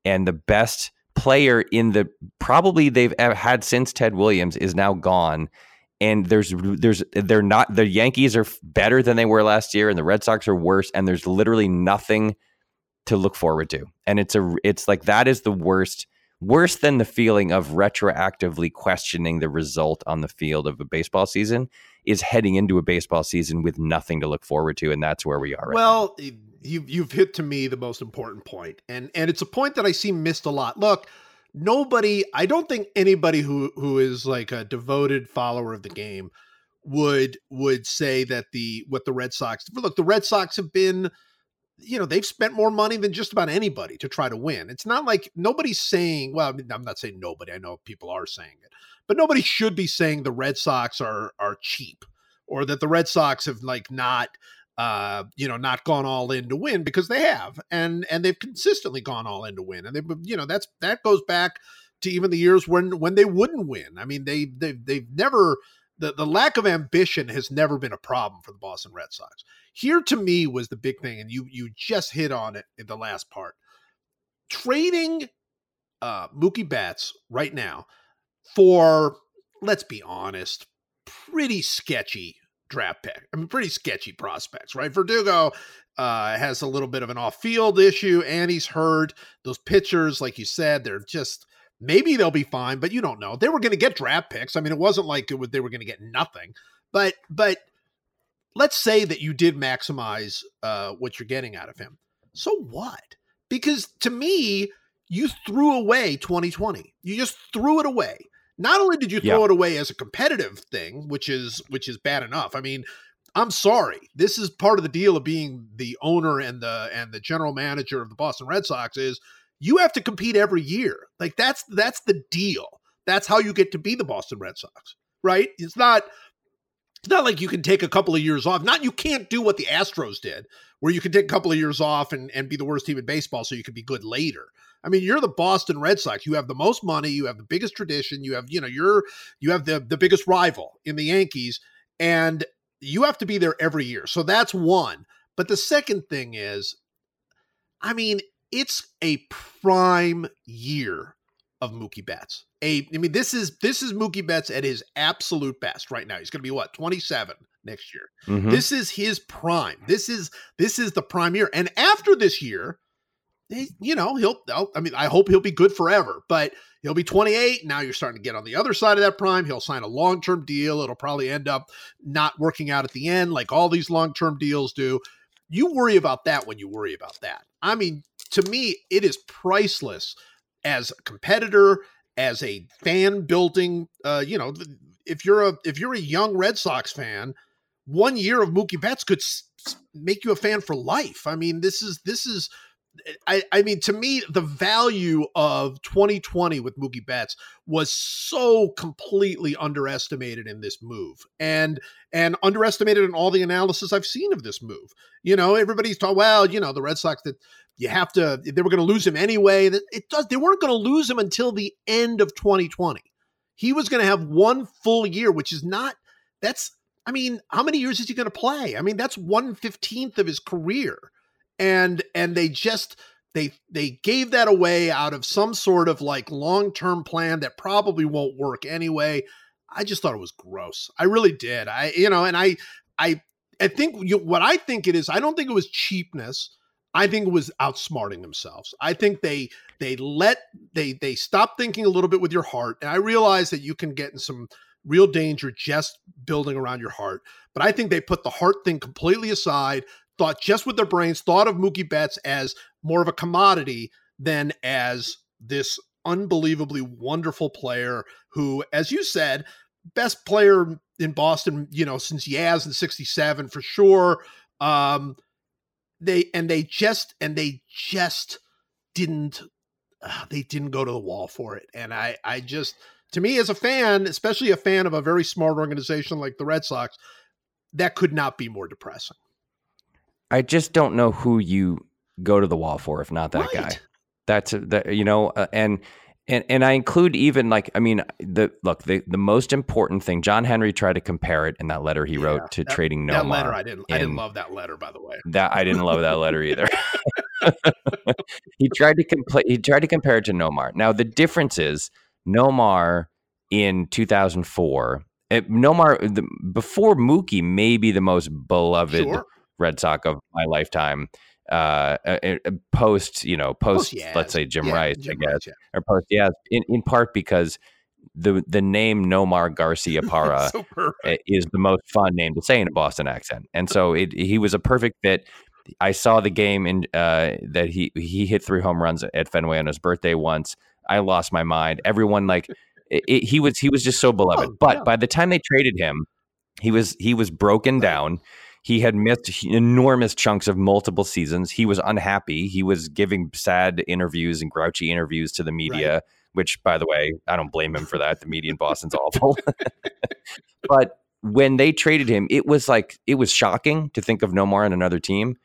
and the best player in the probably they've had since Ted Williams is now gone. and there's there's they're not the Yankees are better than they were last year and the Red Sox are worse and there's literally nothing to look forward to. And it's a it's like that is the worst worse than the feeling of retroactively questioning the result on the field of a baseball season is heading into a baseball season with nothing to look forward to and that's where we are right well you, you've hit to me the most important point and and it's a point that i see missed a lot look nobody i don't think anybody who who is like a devoted follower of the game would would say that the what the red sox look the red sox have been you know they've spent more money than just about anybody to try to win. It's not like nobody's saying. Well, I mean, I'm not saying nobody. I know people are saying it, but nobody should be saying the Red Sox are are cheap or that the Red Sox have like not uh you know not gone all in to win because they have and and they've consistently gone all in to win and they you know that's that goes back to even the years when when they wouldn't win i mean they they they've never the, the lack of ambition has never been a problem for the Boston Red Sox. Here to me was the big thing, and you you just hit on it in the last part. Trading uh, Mookie Betts right now for, let's be honest, pretty sketchy draft pick. I mean, pretty sketchy prospects, right? Verdugo uh, has a little bit of an off-field issue, and he's hurt. Those pitchers, like you said, they're just Maybe they'll be fine, but you don't know. They were going to get draft picks. I mean, it wasn't like it they were going to get nothing. But but let's say that you did maximize uh, what you're getting out of him. So what? Because to me, you threw away 2020. You just threw it away. Not only did you throw yeah. it away as a competitive thing, which is which is bad enough. I mean, I'm sorry. This is part of the deal of being the owner and the and the general manager of the Boston Red Sox is you have to compete every year. Like that's that's the deal. That's how you get to be the Boston Red Sox, right? It's not it's not like you can take a couple of years off. Not you can't do what the Astros did, where you can take a couple of years off and, and be the worst team in baseball so you can be good later. I mean, you're the Boston Red Sox. You have the most money, you have the biggest tradition, you have, you know, you're you have the the biggest rival in the Yankees, and you have to be there every year. So that's one. But the second thing is, I mean, it's a prime year of Mookie Betts. A, I mean, this is this is Mookie Betts at his absolute best right now. He's going to be what twenty seven next year. Mm-hmm. This is his prime. This is this is the prime year. And after this year, he, you know, he'll. I mean, I hope he'll be good forever. But he'll be 28. Now you're starting to get on the other side of that prime. He'll sign a long term deal. It'll probably end up not working out at the end, like all these long term deals do. You worry about that when you worry about that. I mean, to me, it is priceless as a competitor, as a fan building. Uh, you know, if you're a if you're a young Red Sox fan, one year of Mookie Betts could s- make you a fan for life. I mean, this is this is I, I mean, to me, the value of 2020 with Mookie Betts was so completely underestimated in this move, and and underestimated in all the analysis I've seen of this move. You know, everybody's talking, well, you know, the Red Sox that you have to, they were going to lose him anyway. It does. They weren't going to lose him until the end of 2020. He was going to have one full year, which is not. That's. I mean, how many years is he going to play? I mean, that's one fifteenth of his career and and they just they they gave that away out of some sort of like long-term plan that probably won't work anyway. I just thought it was gross. I really did. I you know and i i i think you, what i think it is i don't think it was cheapness. I think it was outsmarting themselves. I think they they let they they stop thinking a little bit with your heart and i realize that you can get in some real danger just building around your heart but i think they put the heart thing completely aside thought just with their brains, thought of Mookie Betts as more of a commodity than as this unbelievably wonderful player who, as you said, best player in Boston, you know, since Yaz in 67 for sure. Um, they and they just and they just didn't uh, they didn't go to the wall for it. And I I just to me as a fan, especially a fan of a very smart organization like the Red Sox, that could not be more depressing. I just don't know who you go to the wall for if not that right. guy. That's that you know, uh, and and and I include even like I mean the look the the most important thing. John Henry tried to compare it in that letter he yeah, wrote to that, trading Nomar. That letter I didn't I didn't love that letter by the way. That I didn't love that letter either. he tried to compl- he tried to compare it to Nomar. Now the difference is Nomar in 2004 it, Nomar the, before Mookie, maybe the most beloved Sure. Red Sox of my lifetime. Uh, post, you know, post, Yaz. let's say Jim Yeah, Rice, Jim I guess, Rice, yeah. or post, yeah, in, in part because the the name Nomar Garcia Parra so uh, is the most fun name to say in a Boston accent, and so it, he was a perfect fit. I saw the game in uh, that he he hit three home runs at Fenway on his birthday once. I lost my mind. Everyone like it, it- he was he was just so beloved. Oh, but yeah. by the time they traded him, he was he was broken down. He had missed enormous chunks of multiple seasons. He was unhappy. He was giving sad interviews and grouchy interviews to the media, which, by the way, I don't blame him for that. The media in Boston's awful. but when they traded him, it was like it was shocking to think of Nomar on another team,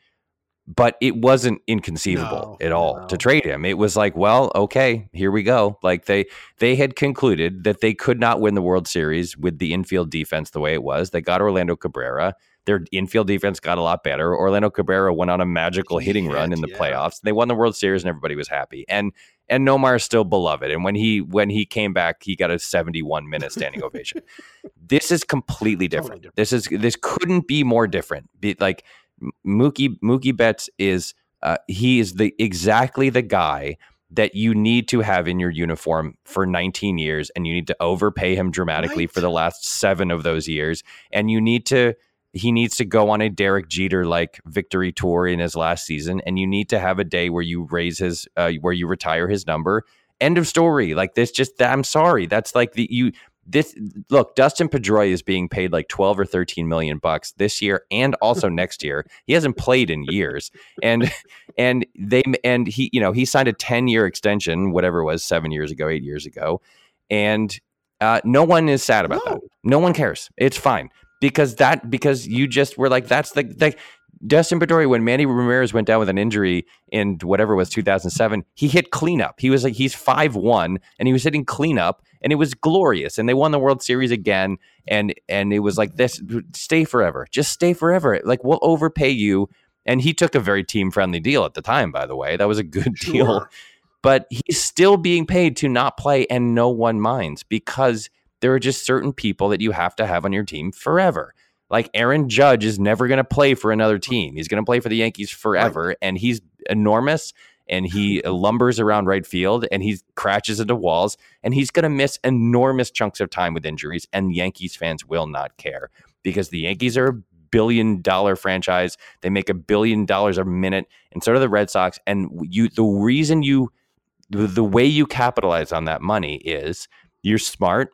but it wasn't inconceivable No, at all no. to trade him. It was like, well, okay, here we go. Like they they had concluded that they could not win the World Series with the infield defense the way it was. They got Orlando Cabrera. Their infield defense got a lot better. Orlando Cabrera went on a magical hitting run in the yeah. playoffs. They won the World Series and everybody was happy. And and Nomar is still beloved. And when he when he came back, he got a 71 minute standing ovation. This is completely different. different. This is this couldn't be more different. Be, like Mookie Mookie Betts is uh, he is the exactly the guy that you need to have in your uniform for 19 years, and you need to overpay him dramatically Right. for the last seven of those years, and you need to. He needs to go on a Derek Jeter like victory tour in his last season, and you need to have a day where you raise his, uh, where you retire his number. End of story. Like this, just I'm sorry. That's like the you this look dustin pedroia is being paid like 12 or 13 million bucks this year and also next year he hasn't played in years and and they and he you know he signed a 10 year extension whatever it was seven years ago eight years ago and uh, no one is sad about that No. no one cares it's fine because that because you just were like that's the like Dustin Pedroia, when Manny Ramirez went down with an injury in whatever it was 2007, he hit cleanup. He was like he's five one, and he was hitting cleanup, and it was glorious. And they won the World Series again, and and it was like this: stay forever, just stay forever. Like we'll overpay you. And he took a very team friendly deal at the time, by the way. That was a good deal but he's still being paid to not play and no one minds because there are just certain people that you have to have on your team forever. Like Aaron Judge is never going to play for another team. He's going to play for the Yankees forever and he's enormous and he lumbers around right field and he crashes into walls and he's going to miss enormous chunks of time with injuries and Yankees fans will not care because the Yankees are a billion dollar franchise. They make a billion dollars a minute and so do the Red Sox and you the reason you the way you capitalize on that money is you're smart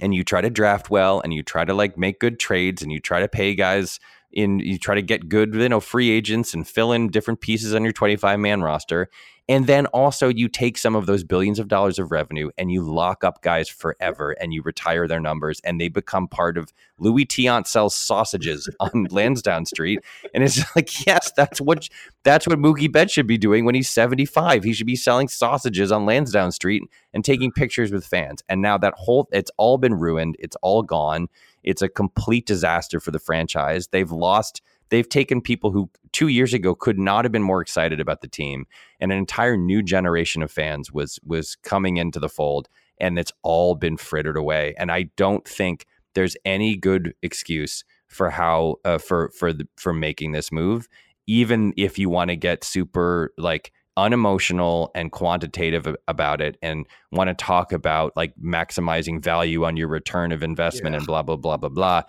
and you try to draft well and you try to like make good trades and you try to pay guys in you try to get good you know free agents and fill in different pieces on your 25 man roster and then also you take some of those billions of dollars of revenue and you lock up guys forever and you retire their numbers and they become part of Luis Tiant sells sausages on Lansdowne Street. And it's like yes that's what that's what Mookie Betts should be doing when he's 75 he should be selling sausages on Lansdowne Street and taking pictures with fans. And now that whole it's all been ruined. It's all gone. It's a complete disaster for the franchise. They've lost they've taken people who 2 years ago could not have been more excited about the team and an entire new generation of fans was was coming into the fold and it's all been frittered away and I don't think there's any good excuse for how uh, for for the, for making this move even if you want to get super like unemotional and quantitative about it and want to talk about like maximizing value on your return of investment Yeah. and blah blah blah blah blah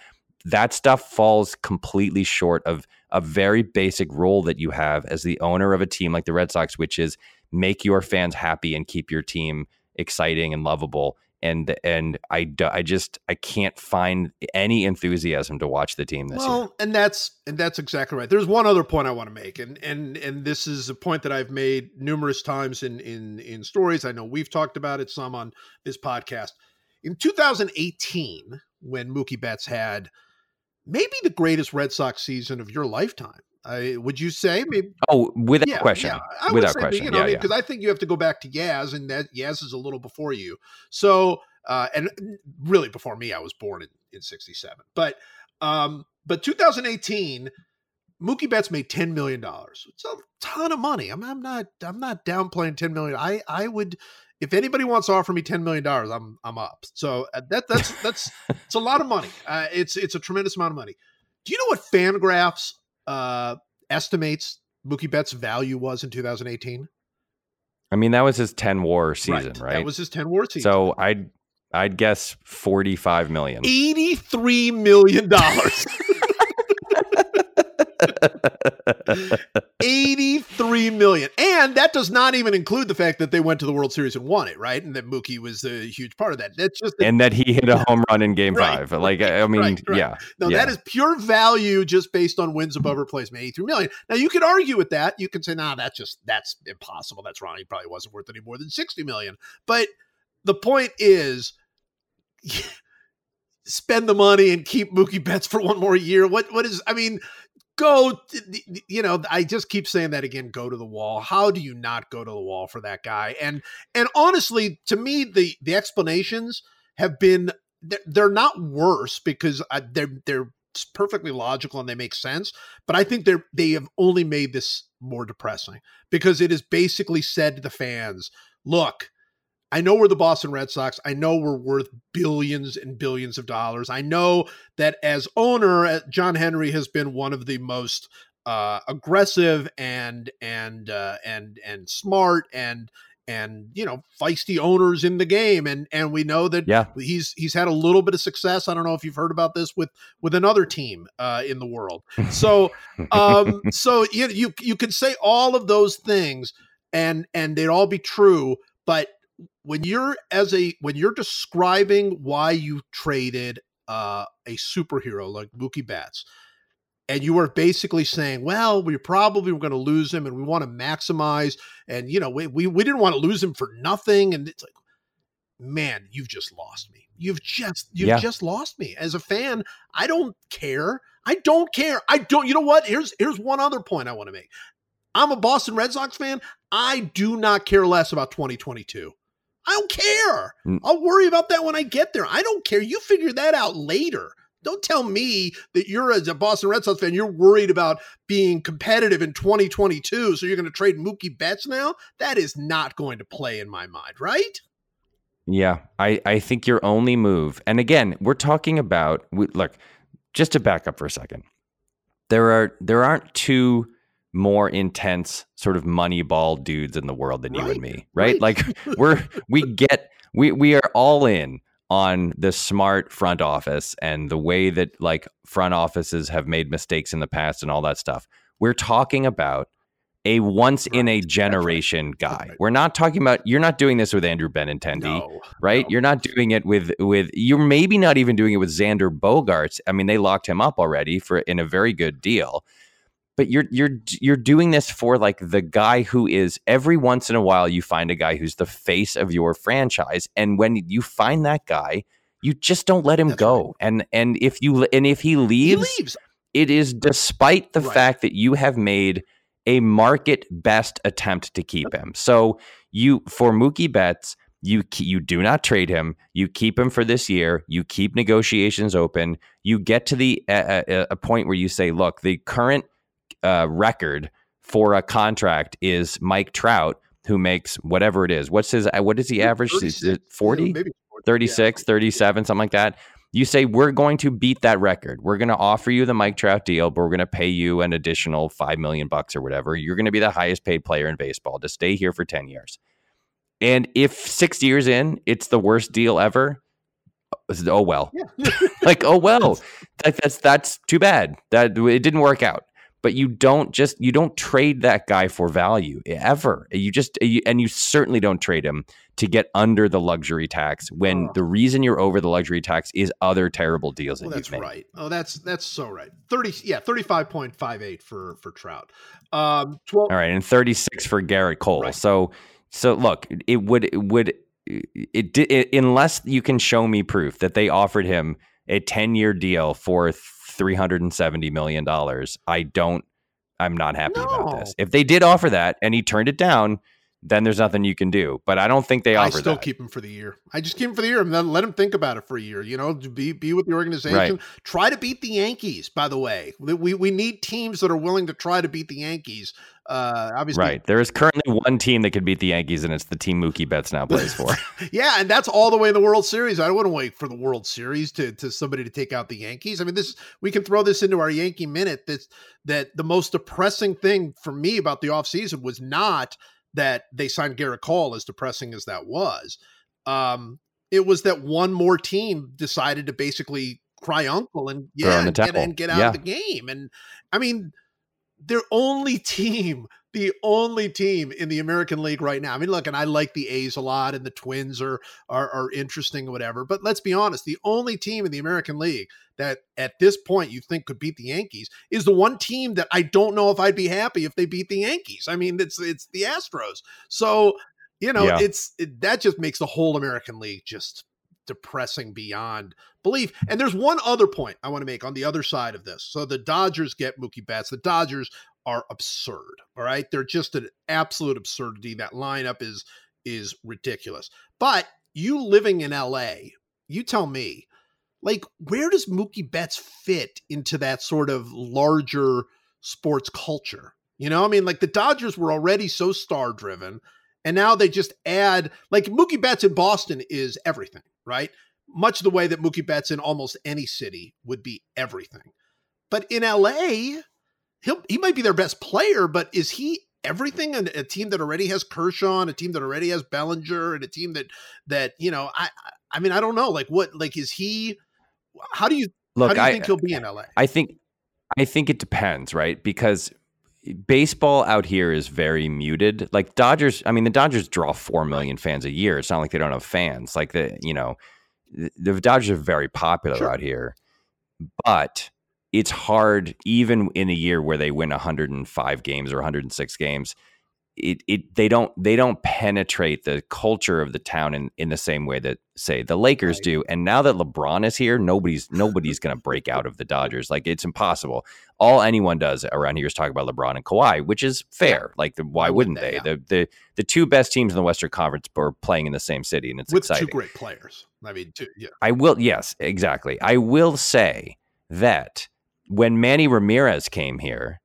that stuff falls completely short of a very basic role that you have as the owner of a team like the Red Sox which is make your fans happy and keep your team exciting and lovable and and I, I just I can't find any enthusiasm to watch the team this year. well, and that's and that's exactly right. There's one other point I want to make, and and and this is a point that I've made numerous times in in in stories. I know we've talked about it some on this podcast. In 2018, when Mookie Betts had maybe the greatest Red Sox season of your lifetime, I would you say? Maybe Oh, without question. I would Without say, question. You know, Yeah, yeah. because I think you have to go back to Yaz, and that Yaz is a little before you. So, uh, and really before me, I was born in in '67. But, um, but 2018, Mookie Betts made ten million dollars. It's a ton of money. I'm, I'm not, I'm not downplaying ten million. I, I would, if anybody wants to offer me ten million dollars, I'm I'm up. So uh, that that's that's it's a lot of money. Uh, it's it's a tremendous amount of money. Do you know what Fangraphs uh, estimates Mookie Betts' value was in 2018? I mean, that was his 10 war season, right? That was his 10 war season. So I'd I'd guess 45 million. 83 million dollars. 83 million. And that does not even include the fact that they went to the World Series and won it, right? And that Mookie was a huge part of that. That's just And that he hit a home run in game Right, 5. Like right, I mean, right. yeah. No, yeah. that is pure value just based on wins above replacement, 83 million. Now you could argue with that. You can say, nah, that's just that's impossible. That's wrong. He probably wasn't worth any more than 60 million. But the point is spend the money and keep Mookie Betts for one more year. What what is I mean, go you know, I just keep saying that again, go to the wall. How do you not go to the wall for that guy? And and honestly, to me the the explanations have been they're, not worse because uh, they're they're perfectly logical and they make sense, but I think they're they have only made this more depressing because it is basically said to the fans, look, I know we're the Boston Red Sox. I know we're worth billions and billions of dollars. I know that as owner, uh, John Henry has been one of the most uh, aggressive and and uh, and and smart and and you know feisty owners in the game and and we know that Yeah. he's he's had a little bit of success i don't know if you've heard about this with with another team uh in the world so um so you you you could say all of those things and and they'd all be true but when you're as a when you're describing why you traded uh a superhero like Mookie Betts and you were basically saying, well, we probably were going to lose him and we want to maximize and you know, we, we we didn't want to lose him for nothing and it's like man, you've just lost me. You've just you've Yeah. just lost me. As a fan, I don't care. I don't care. I don't you know what? Here's here's one other point I want to make. I'm a Boston Red Sox fan. I do not care less about 2022. I don't care. Mm. I'll worry about that when I get there. I don't care. You figure that out later. Don't tell me that you're as a Boston Red Sox fan, you're worried about being competitive in 2022. So you're going to trade Mookie Betts now? That is not going to play in my mind, right? Yeah, I, I think your only move, and again, we're talking about we, look, just to back up for a second. There are there aren't two more intense sort of moneyball dudes in the world than you and me, right? right. Like we're we get we we are all in on the smart front office and the way that like front offices have made mistakes in the past and all that stuff. We're talking about a once in a Right, right. generation guy. right. We're not talking about you're not doing this with Andrew Benintendi No, right? no. You're not doing it with with you're maybe not even doing it with Xander Bogaerts. I mean, they locked him up already for in a very good deal. But you're you're you're doing this for like the guy who is every once in a while you find a guy who's the face of your franchise and when you find that guy, you just don't let him That's go. And and if you and if he He leaves, leaves. it is despite the Right. fact that you have made a market best attempt to keep him. So you for Mookie Betts, you you do not trade him. You keep him for this year. You keep negotiations open. You get to the a point where you say, look, the current uh, record for a contract is Mike Trout, who makes whatever it is. What's his? uh, What does he average? Is it forty? yeah, 40, 36, 37, something like that. You say, we're going to beat that record. We're going to offer you the Mike Trout deal, but we're going to pay you an additional 5 million bucks or whatever. You're going to be the highest paid player in baseball to stay here for 10 years. And if six years in, it's the worst deal ever, oh well. Yeah. like, oh well. Like that's that's too bad. That it didn't work out. But you don't just you don't trade that guy for value ever. You just you, and you certainly don't trade him to get under the luxury tax when Oh. the reason you're over the luxury tax is other terrible deals Well, that that's right. Oh, that's that's so right. Thirty, yeah, thirty-five point five eight for for Trout. Um, twelve. All right, and 36 for Gerrit Cole. Right. So so look, it would it would it, it unless you can show me proof that they offered him a 10-year deal for 370 million dollars. I don't I'm not happy about this. If they did offer that and he turned it down, then there's nothing you can do. But I don't think they offered it. I offer still that. keep him for the year. I just keep him for the year and then let him think about it for a year. You know, be be with the organization. Right. Try to beat the Yankees. By the way, we we need teams that are willing to try to beat the Yankees. Uh, obviously, Right. There is currently one team that could beat the Yankees, and it's the team Mookie Betts now plays for. Yeah, and that's all the way in the World Series. I don't want to wait for the World Series to, to somebody to take out the Yankees. I mean, this we can throw this into our Yankee minute. That that the most depressing thing for me about the offseason was not that they signed Gerrit Cole, as depressing as that was. Um, it was that one more team decided to basically cry uncle and yeah, and get, and get out Yeah. of the game. And I mean, their only team, the only team in the American League right now. I mean, look, and I like the A's a lot, and the Twins are are, are interesting or whatever. But let's be honest, the only team in the American League that at this point you think could beat the Yankees is the one team that I don't know if I'd be happy if they beat the Yankees. I mean, it's it's the Astros. So you know, Yeah. it's it, that just makes the whole American League just depressing beyond belief. And there's one other point I want to make on the other side of this. So the Dodgers get Mookie Betts. The Dodgers are absurd. All right, they're just an absolute absurdity. That lineup is is ridiculous. But you living in LA, you tell me, like, where does Mookie Betts fit into that sort of larger sports culture? You know, I mean, like the Dodgers were already so star driven, and now they just add like Mookie Betts in Boston is everything, right? Much the way that Mookie Betts in almost any city would be everything. But in LA, he'll he might be their best player, but is he everything? And a team that already has Kershaw, and a team that already has Bellinger, and a team that that you know, I I mean, I don't know, like what, like is he? How do you Look, how do you I think he'll be in LA? I think I think it depends, right? Because baseball out here is very muted. Like Dodgers, I mean, the Dodgers draw four million fans a year. It's not like they don't have fans. Like the you know, the, the Dodgers are very popular Sure. out here, but it's hard even in a year where they win 105 games or 106 games. It, it they don't they don't penetrate the culture of the town in, in the same way that say the Lakers Right. do. And now that LeBron is here, nobody's nobody's going to break out of the Dodgers. Like it's impossible. All anyone does around here is talk about LeBron and Kawhi, which is fair. Like the, why, wouldn't they? they? The the the two best teams in the Western Conference are playing in the same city, and it's With exciting. two great players. I mean, two, yeah. I will, yes, exactly. I will say that when Manny Ramirez came here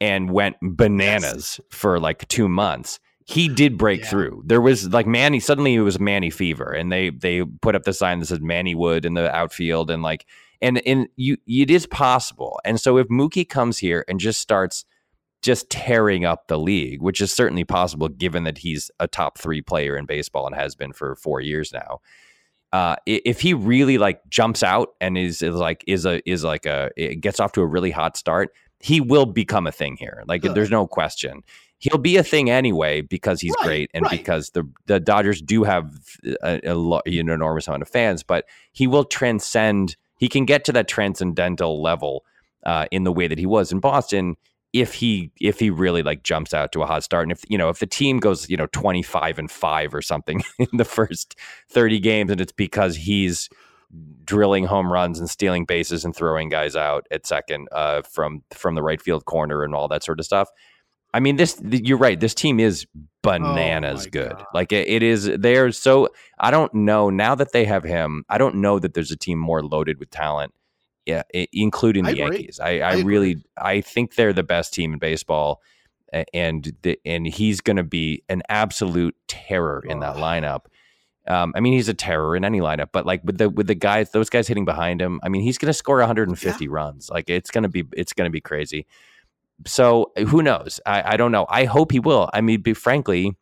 and went bananas for like two months, he did break Yeah. through. There was like Manny, suddenly it was Manny fever, and they they put up the sign that says Mannywood in the outfield, and like, and and you, it is possible. And so if Mookie comes here and just starts just tearing up the league, which is certainly possible given that he's a top three player in baseball and has been for four years now uh, if he really like jumps out and is, is like is a is like a it gets off to a really hot start, he will become a thing here. Like Good. there's no question. He'll be a thing anyway because he's Right, great and right. because the the Dodgers do have a, a lo- know, enormous amount of fans, but he will transcend. He can get to that transcendental level uh, in the way that he was in Boston if he if he really like jumps out to a hot start and if you know if the team goes you know 25 and 5 or something in the first 30 games and it's because he's drilling home runs and stealing bases and throwing guys out at second uh, from from the right field corner and all that sort of stuff. I mean, this you're right. This team is bananas Oh good. God. Like it, it is. They're so. I don't know now that they have him. I don't know that there's a team more loaded with talent. Yeah, including the agree. Yankees. I, I, I agree. really, I think they're the best team in baseball, and the, and he's going to be an absolute terror in that lineup. Um, I mean, he's a terror in any lineup, but like with the with the guys, those guys hitting behind him, I mean, he's going to score 150 runs. Like it's going to be it's going to be crazy. So who knows? I, I don't know. I hope he will. I mean, be frankly,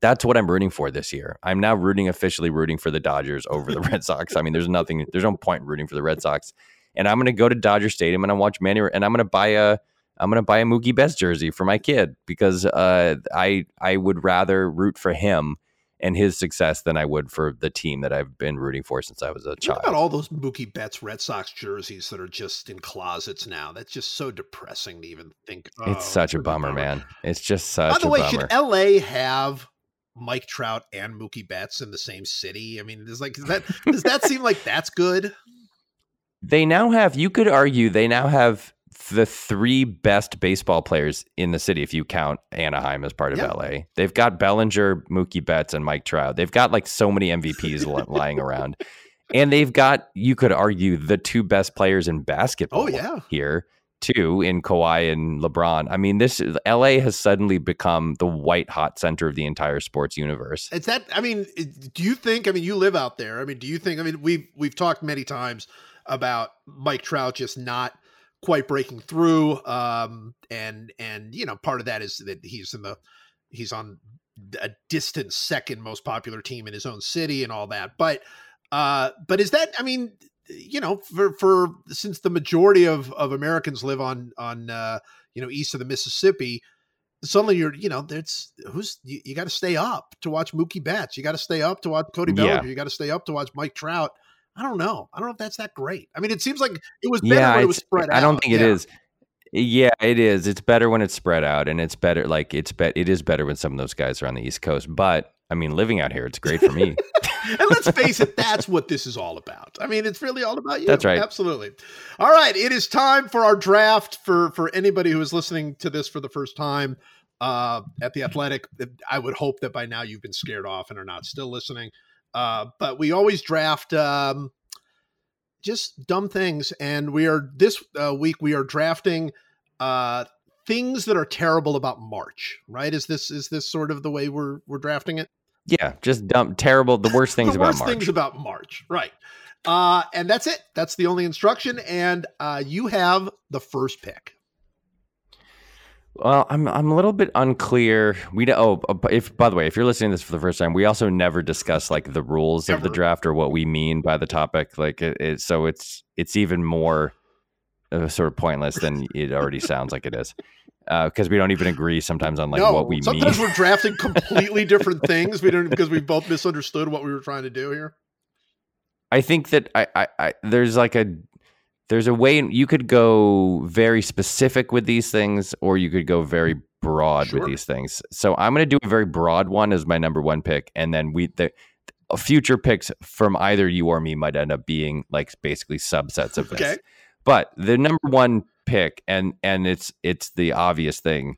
that's what I'm rooting for this year. I'm now rooting officially rooting for the Dodgers over the Red Sox. I mean, there's nothing, there's no point in rooting for the Red Sox. And I'm going to go to Dodger Stadium and I watch Manny, and I'm going to buy a, I'm going to buy a Mookie Betts jersey for my kid because uh, I I would rather root for him and his success than I would for the team that I've been rooting for since I was a What child. about all those Mookie Betts Red Sox jerseys that are just in closets now? That's just so depressing to even think. Oh, it's such a really bummer, man. It's just such By the way, bummer. should LA have Mike Trout and Mookie Betts in the same city? I mean, is like is that does that seem like that's good? They now have you could argue they now have the three best baseball players in the city, if you count Anaheim as part of Yeah. LA. They've got Bellinger, Mookie Betts, and Mike Trout. They've got like so many MVPs lying around. And they've got, you could argue, the two best players in basketball Oh yeah. here too in Kawhi and LeBron. I mean, this LA has suddenly become the white hot center of the entire sports universe. It's that. I mean, do you think? I mean, you live out there. I mean, do you think? I mean, we've we've talked many times about Mike Trout just not quite breaking through, um, and and you know, part of that is that he's in the he's on a distant second most popular team in his own city and all that. But uh, but is that? I mean, you know, for for since the majority of of Americans live on on uh, you know east of the Mississippi suddenly you're you know there's who's you, you got to stay up to watch Mookie Betts. You got to stay up to watch Cody Yeah. Bellinger. You got to stay up to watch Mike Trout. I don't know. I don't know if that's that great. I mean, it seems like it was better Yeah, when it was spread out. I don't think it Yeah. is. Yeah, it is. It's better when it's spread out, and it's better. Like it's bet. It is better when some of those guys are on the East Coast. But I mean, living out here, it's great for me. and let's face it, that's what this is all about. I mean, it's really all about you. That's right. Absolutely. All right, it is time for our draft for for anybody who is listening to this for the first time uh, at the Athletic. I would hope that by now you've been scared off and are not still listening. Uh, but we always draft um, just dumb things, and we are this uh, week we are drafting uh, things that are terrible about March. Right? Is this is this sort of the way we're we're drafting it? yeah, just dumb, terrible. The worst things the about worst March. things about March, right? Uh, and that's it. That's the only instruction. And uh, you have the first pick. Well, I'm I'm a little bit unclear. We don't- oh, uh, if by the way, if you're listening to this for the first time, we also never discuss like the rules of the draft or what we mean by the topic. Like it, it so it's it's even more uh, sort of pointless than it already sounds like it is, because we don't even agree sometimes on like no, what we sometimes mean. we're drafting completely different things. We don't because we both misunderstood what we were trying to do here. I think that I, I, I there's like a there's a way you could go very specific with these things, or you could go very broad Sure. with these things. So I'm going to do a very broad one as my number one pick, and then we the future picks from either you or me might end up being like basically subsets of this. Okay. But the number one pick, and and it's it's the obvious thing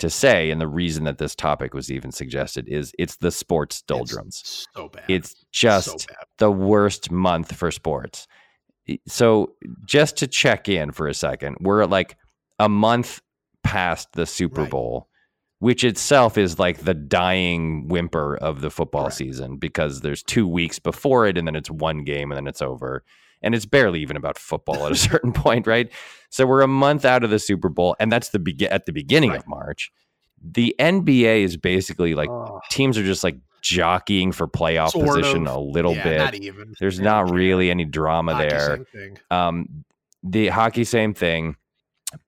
to say, and the reason that this topic was even suggested is it's the sports doldrums. It's so bad. It's just so bad. the worst month for sports. So just to check in for a second, we're at like a month past the Super Right. Bowl, which itself is like the dying whimper of the football Correct. season because there's two weeks before it and then it's one game and then it's over. And it's barely even about football at a certain point, right? So we're a month out of the Super Bowl, and that's the be- at the beginning Right. of March. The NBA is basically like Oh, teams are just like jockeying for playoff Sort position of. a little yeah, bit. Not even. There's not really any drama Hockey, there. Um, the hockey, same thing.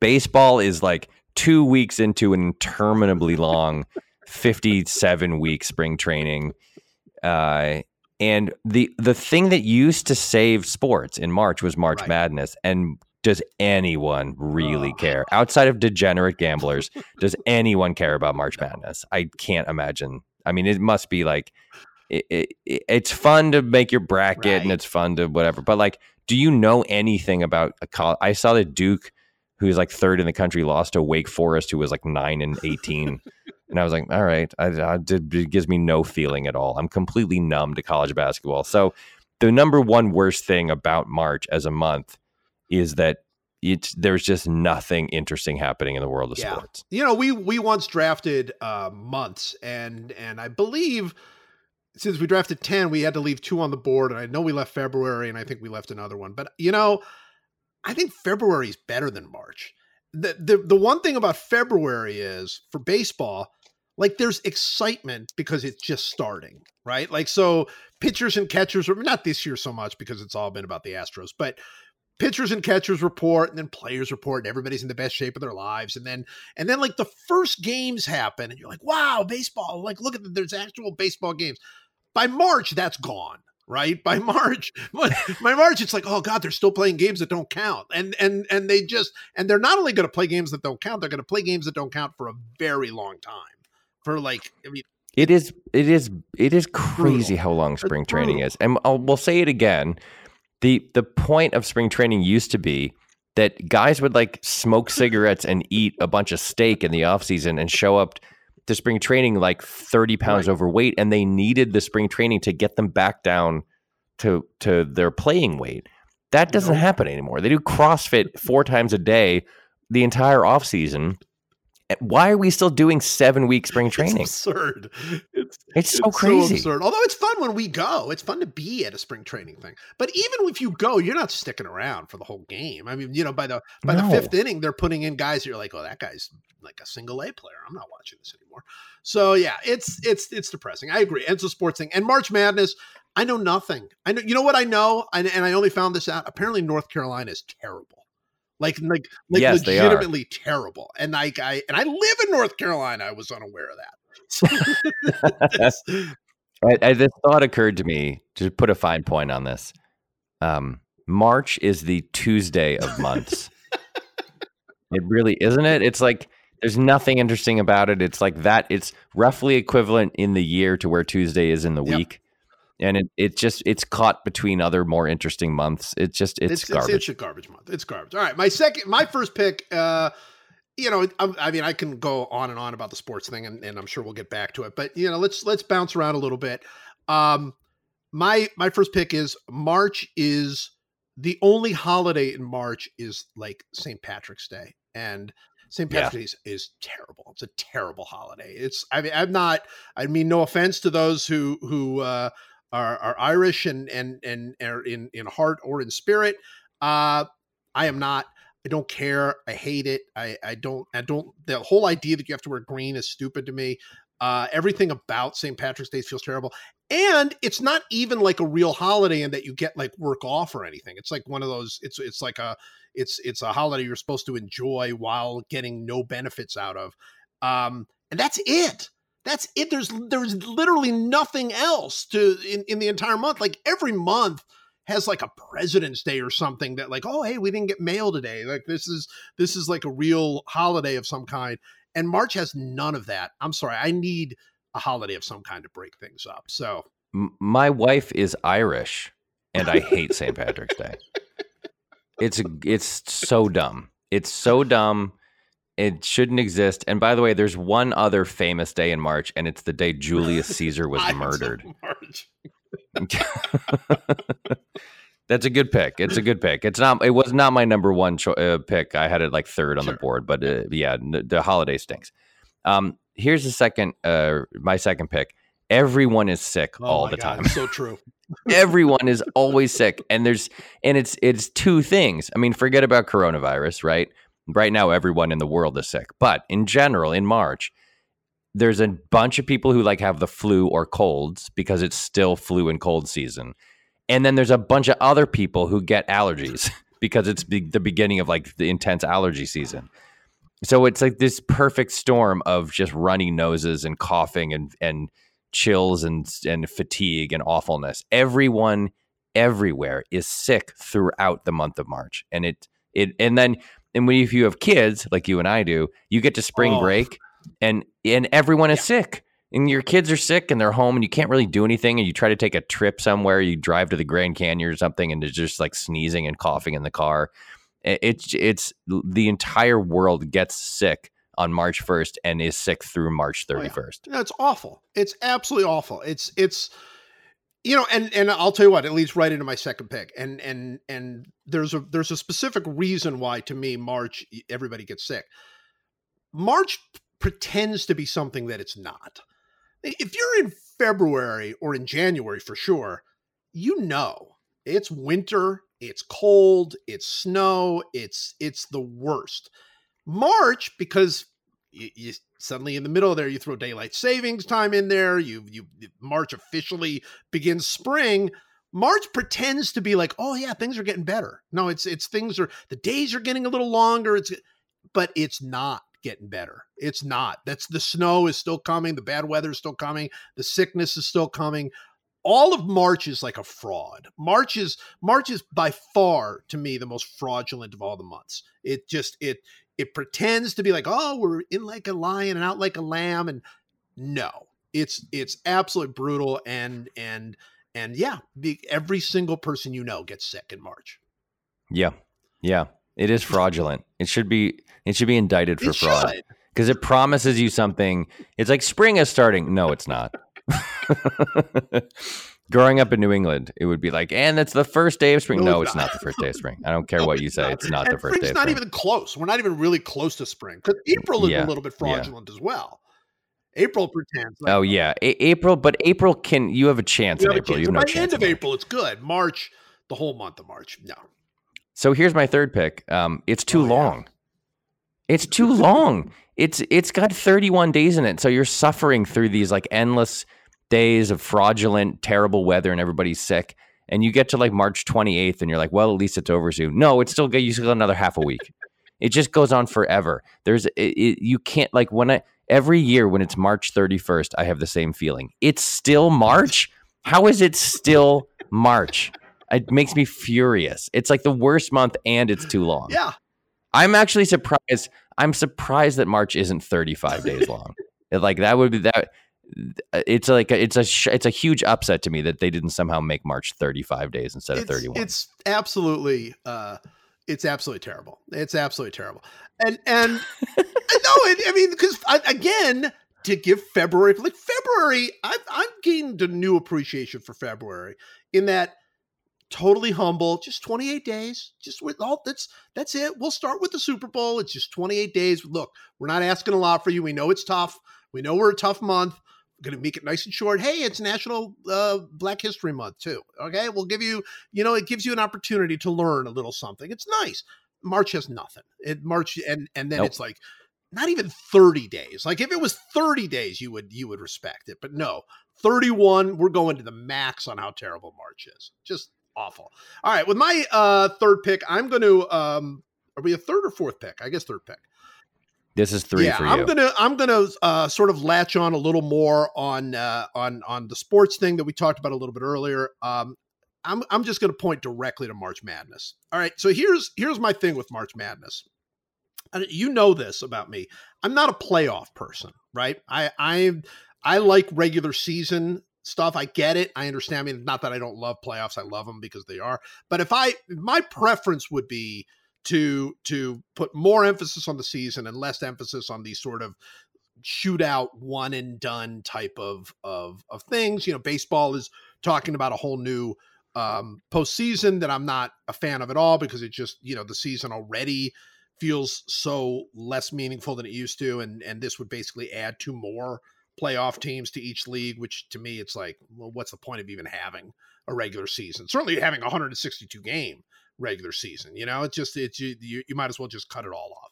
Baseball is like two weeks into an interminably long 57 week spring training. Uh, and the the thing that used to save sports in March was March Right. Madness. And does anyone really care outside of degenerate gamblers? does anyone care about March Madness? I can't imagine. I mean, it must be like it, it, it- it's fun to make your bracket and it's fun to whatever. But like, do you know anything about a college? I saw that Duke, who's like third in the country, lost to Wake Forest, who was like nine and eighteen. and I was like, all right, I, I did, it gives me no feeling at all. I'm completely numb to college basketball. So the number one worst thing about March as a month is that it's there's just nothing interesting happening in the world of Yeah. sports. you know we we once drafted uh months and and i believe since we drafted 10 we had to leave two on the board and i know we left february and i think we left another one but you know i think february is better than march the, the the one thing about february is for baseball like there's excitement because it's just starting right like so pitchers and catchers are not this year so much because it's all been about the astros but pitchers and catchers report and then players report and everybody's in the best shape of their lives and then and then like the first games happen and you're like wow baseball like look at the, there's actual baseball games by march that's gone right by march by march it's like oh god they're still playing games that don't count and and and they just and they're not only going to play games that don't count they're going to play games that don't count for a very long time for like i mean It is it is it is crazy Brutal. how long spring training is. And I'll, we'll say it again. The the point of spring training used to be that guys would like smoke cigarettes and eat a bunch of steak in the off season and show up to spring training like 30 pounds Right. overweight and they needed the spring training to get them back down to to their playing weight. That doesn't Nope. happen anymore. They do CrossFit four times a day the entire off season. Eh, why are we still doing seven week spring training? It's absurd. It's It's so crazy. absurd. Although it's fun when we go. It's fun to be at a spring training thing. But even if you go, you're not sticking around for the whole game. I mean, you know, by the by the fifth inning, they're putting in guys. You're like, oh, that guy's like a single A player. I'm not watching this anymore. So yeah, it's it's it's depressing. I agree. It's a sports thing. And March Madness, I know nothing. I know. You know what I know, I, and I only found this out. Apparently, North Carolina is terrible. Like like like Yes, legitimately terrible. And like I and I live in North Carolina. I was unaware of that. I, I, this thought occurred to me to put a fine point on this. Um, March is the Tuesday of months. it really isn't it? It's like there's nothing interesting about it. It's like that. It's roughly equivalent in the year to where Tuesday is in the Yep. week, and it it just it's caught between other more interesting months. It's just it's, it's, garbage. It's, a garbage month. It's garbage. All right, my second, my first pick. uh you know, I, I mean, I can go on and on about the sports thing, and, and I'm sure we'll get back to it. But you know, let's let's bounce around a little bit. Um, my my first pick is March is the only holiday in March is like St. Patrick's Day, and St. Yeah. Patrick's Day is, is terrible. It's a terrible holiday. It's I mean I'm not. I mean no offense to those who who uh, are are Irish and and and are in in heart or in spirit. Uh, I am not. I don't care. I hate it. I I don't. I don't. The whole idea that you have to wear green is stupid to me. Uh, everything about St. Patrick's Day feels terrible. And it's not even like a real holiday in that you get like work off or anything. It's like one of those. It's it's like a it's it's a holiday you're supposed to enjoy while getting no benefits out of. Um, and that's it. That's it. There's there's literally nothing else to in, in the entire month. Like every month has like a President's Day or something that like, oh hey, we didn't get mail today. Like this is this is like a real holiday of some kind. And March has none of that. I'm sorry. I need a holiday of some kind to break things up. So M- my wife is Irish, and I hate St. Patrick's Day. It's it's so dumb. It's so dumb. It shouldn't exist. And by the way, there's one other famous day in March, and it's the day Julius Caesar was murdered. March. That's a good pick. It's a good pick. It's not. It was not my number one cho- uh, pick. I had it like third on Sure. the board, but uh, yeah, n- the holiday stinks. Um, here's the second. Uh, my second pick. Everyone is sick Oh all the God, time. so true. everyone is always sick and there's and it's it's two things i mean forget about coronavirus right right now everyone in the world is sick but in general in march there's a bunch of people who like have the flu or colds because it's still flu and cold season and then there's a bunch of other people who get allergies because it's be- the beginning of like the intense allergy season so it's like this perfect storm of just runny noses and coughing and and chills and and fatigue and awfulness. Everyone everywhere is sick throughout the month of March. And it it and then and when if you have kids like you and I do, you get to spring Oh. break and and everyone is sick. And your kids are sick and they're home and you can't really do anything and you try to take a trip somewhere, you drive to the Grand Canyon or something and they're just like sneezing and coughing in the car. It's it's the entire world gets sick on March 1st and is sick through March Oh, yeah. 31st. No, it's awful. It's absolutely awful. It's it's you know, and and I'll tell you what, it leads right into my second pick. And and and there's a there's a specific reason why to me March everybody gets sick. March pretends to be something that it's not. If you're in February or in January for sure, you know it's winter, it's cold, it's snow, it's it's the worst. March because you, you suddenly in the middle of there you throw daylight savings time in there you you march officially begins spring. March pretends to be like oh yeah things are getting better. No it's it's things are the days are getting a little longer it's but it's not getting better. It's not. That's the snow is still coming the bad weather is still coming the sickness is still coming. All of march is like a fraud. March is march is by far to me the most fraudulent of all the months. It just it it pretends to be like oh we're in like a lion and out like a lamb and no it's it's absolutely brutal and and and yeah the, every single person you know gets sick in march Yeah. Yeah. It is fraudulent. It should be it should be indicted for It fraud because it promises you something. It's like spring is starting. No, it's not. Growing up in New England, it would be like, and it's the first day of spring. No, No, it's it's not. not the first day of spring. I don't care No, what you say. It's not and the first day of not spring. even close. We're not even really close to spring because April is Yeah, a little bit yeah. fraudulent as well. April pretends. Like, Oh yeah, A- April, but April can you have a chance you in April. chance. You have no by chance. end of April, it's good. March, the whole month of March, no. So here's my third pick. Um, it's too Oh, yeah. long. It's too long. It's it's got 31 days in it. So you're suffering through these like endless days of fraudulent, terrible weather, and everybody's sick. And you get to like March 28th, and you're like, well, at least it's over soon. No, it's still got you still got another half a week. it just goes on forever. There's it, it, you can't like when I every year when it's March 31st, I have the same feeling. It's still March. How is it still March? It makes me furious. It's like the worst month, and it's too long. Yeah, I'm actually surprised. I'm surprised that March isn't 35 days long. Like that would be that. It's like a, it's a sh- it's a huge upset to me that they didn't somehow make March 35 days instead of it's, 31. it's absolutely, uh, it's absolutely terrible. It's absolutely terrible. And and no, it, I mean, because again, to give February like February, I've I've gained a new appreciation for February in that totally humble, just 28 days, just with all that's that's it. We'll start with the Super Bowl. It's just 28 days. Look, we're not asking a lot for you. We know it's tough. We know we're a tough month. We're gonna make it nice and short. Hey, it's National uh, Black History Month too. Okay, we'll give you, you know, it gives you an opportunity to learn a little something. It's nice. March has nothing. It March and and then Nope. it's like not even 30 days. Like if it was 30 days, you would you would respect it. But no, 31, we're going to the max on how terrible March is. Just awful. All right, with my uh third pick, I'm going to um are we a third or fourth pick? I guess third pick. This is three yeah, for you. I'm gonna I'm gonna uh, sort of latch on a little more on uh, on on the sports thing that we talked about a little bit earlier. Um, I'm I'm just gonna point directly to March Madness. All right, so here's here's my thing with March Madness. And you know this about me. I'm not a playoff person, right? I I I like regular season stuff. I get it. I understand. I mean, not that I don't love playoffs. I love them because they are. But if I my preference would be to to put more emphasis on the season and less emphasis on these sort of shootout one and done type of of of things. You know, baseball is talking about a whole new um postseason that I'm not a fan of at all because it just, you know, the season already feels so less meaningful than it used to and and this would basically add two more playoff teams to each league which to me it's like well what's the point of even having a regular season certainly having a 162 game regular season you know it's just it's you, you you might as well just cut it all off.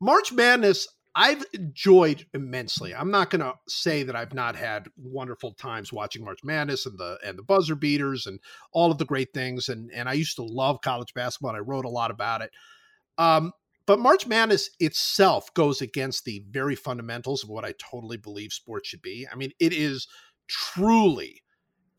March madness i've enjoyed immensely. I'm not going to say that i've not had wonderful times watching march madness and the and the buzzer beaters and all of the great things and and i used to love college basketball and i wrote a lot about it. Um but March Madness itself goes against the very fundamentals of what I totally believe sports should be. I mean, it is truly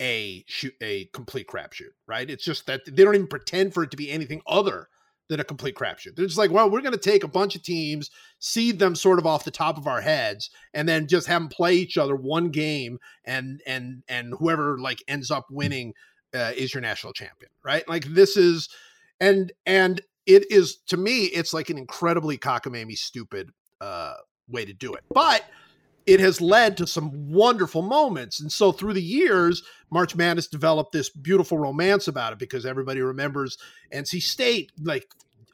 a shoot, a complete crapshoot, right? It's just that they don't even pretend for it to be anything other than a complete crapshoot. They're just like, well, we're going to take a bunch of teams, seed them sort of off the top of our heads, and then just have them play each other one game, and and and whoever like ends up winning uh, is your national champion, right? Like this is, and and it is to me, it's like an incredibly cockamamie stupid uh, way to do it, but it has led to some wonderful moments. And so through the years, March Madness developed this beautiful romance about it because everybody remembers NC State like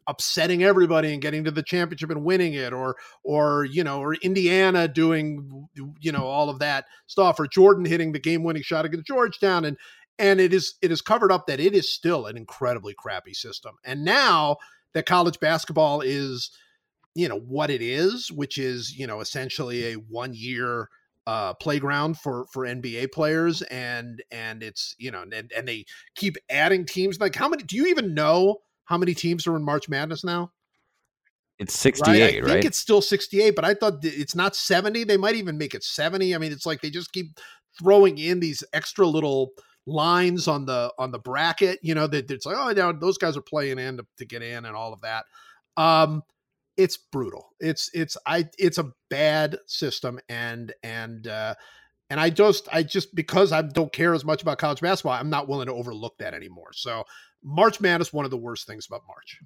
upsetting everybody and getting to the championship and winning it or or you know or Indiana doing you know all of that stuff or Jordan hitting the game-winning shot against Georgetown and and it is it is covered up that it is still an incredibly crappy system. And now that college basketball is you know what it is which is you know essentially a one year uh playground for for nba players and and it's you know and, and they keep adding teams like how many do you even know how many teams are in march madness now It's right? 68, I right? think it's still 68, but I thought th- it's not 70. They might even make it 70. I mean, it's like they just keep throwing in these extra little lines on the on the bracket. You know, that it's like, oh, now those guys are playing in to, to get in and all of that. Um, it's brutal. It's it's I it's a bad system and and uh and I just I just because I don't care as much about college basketball, I'm not willing to overlook that anymore. So March Madness one of the worst things about March.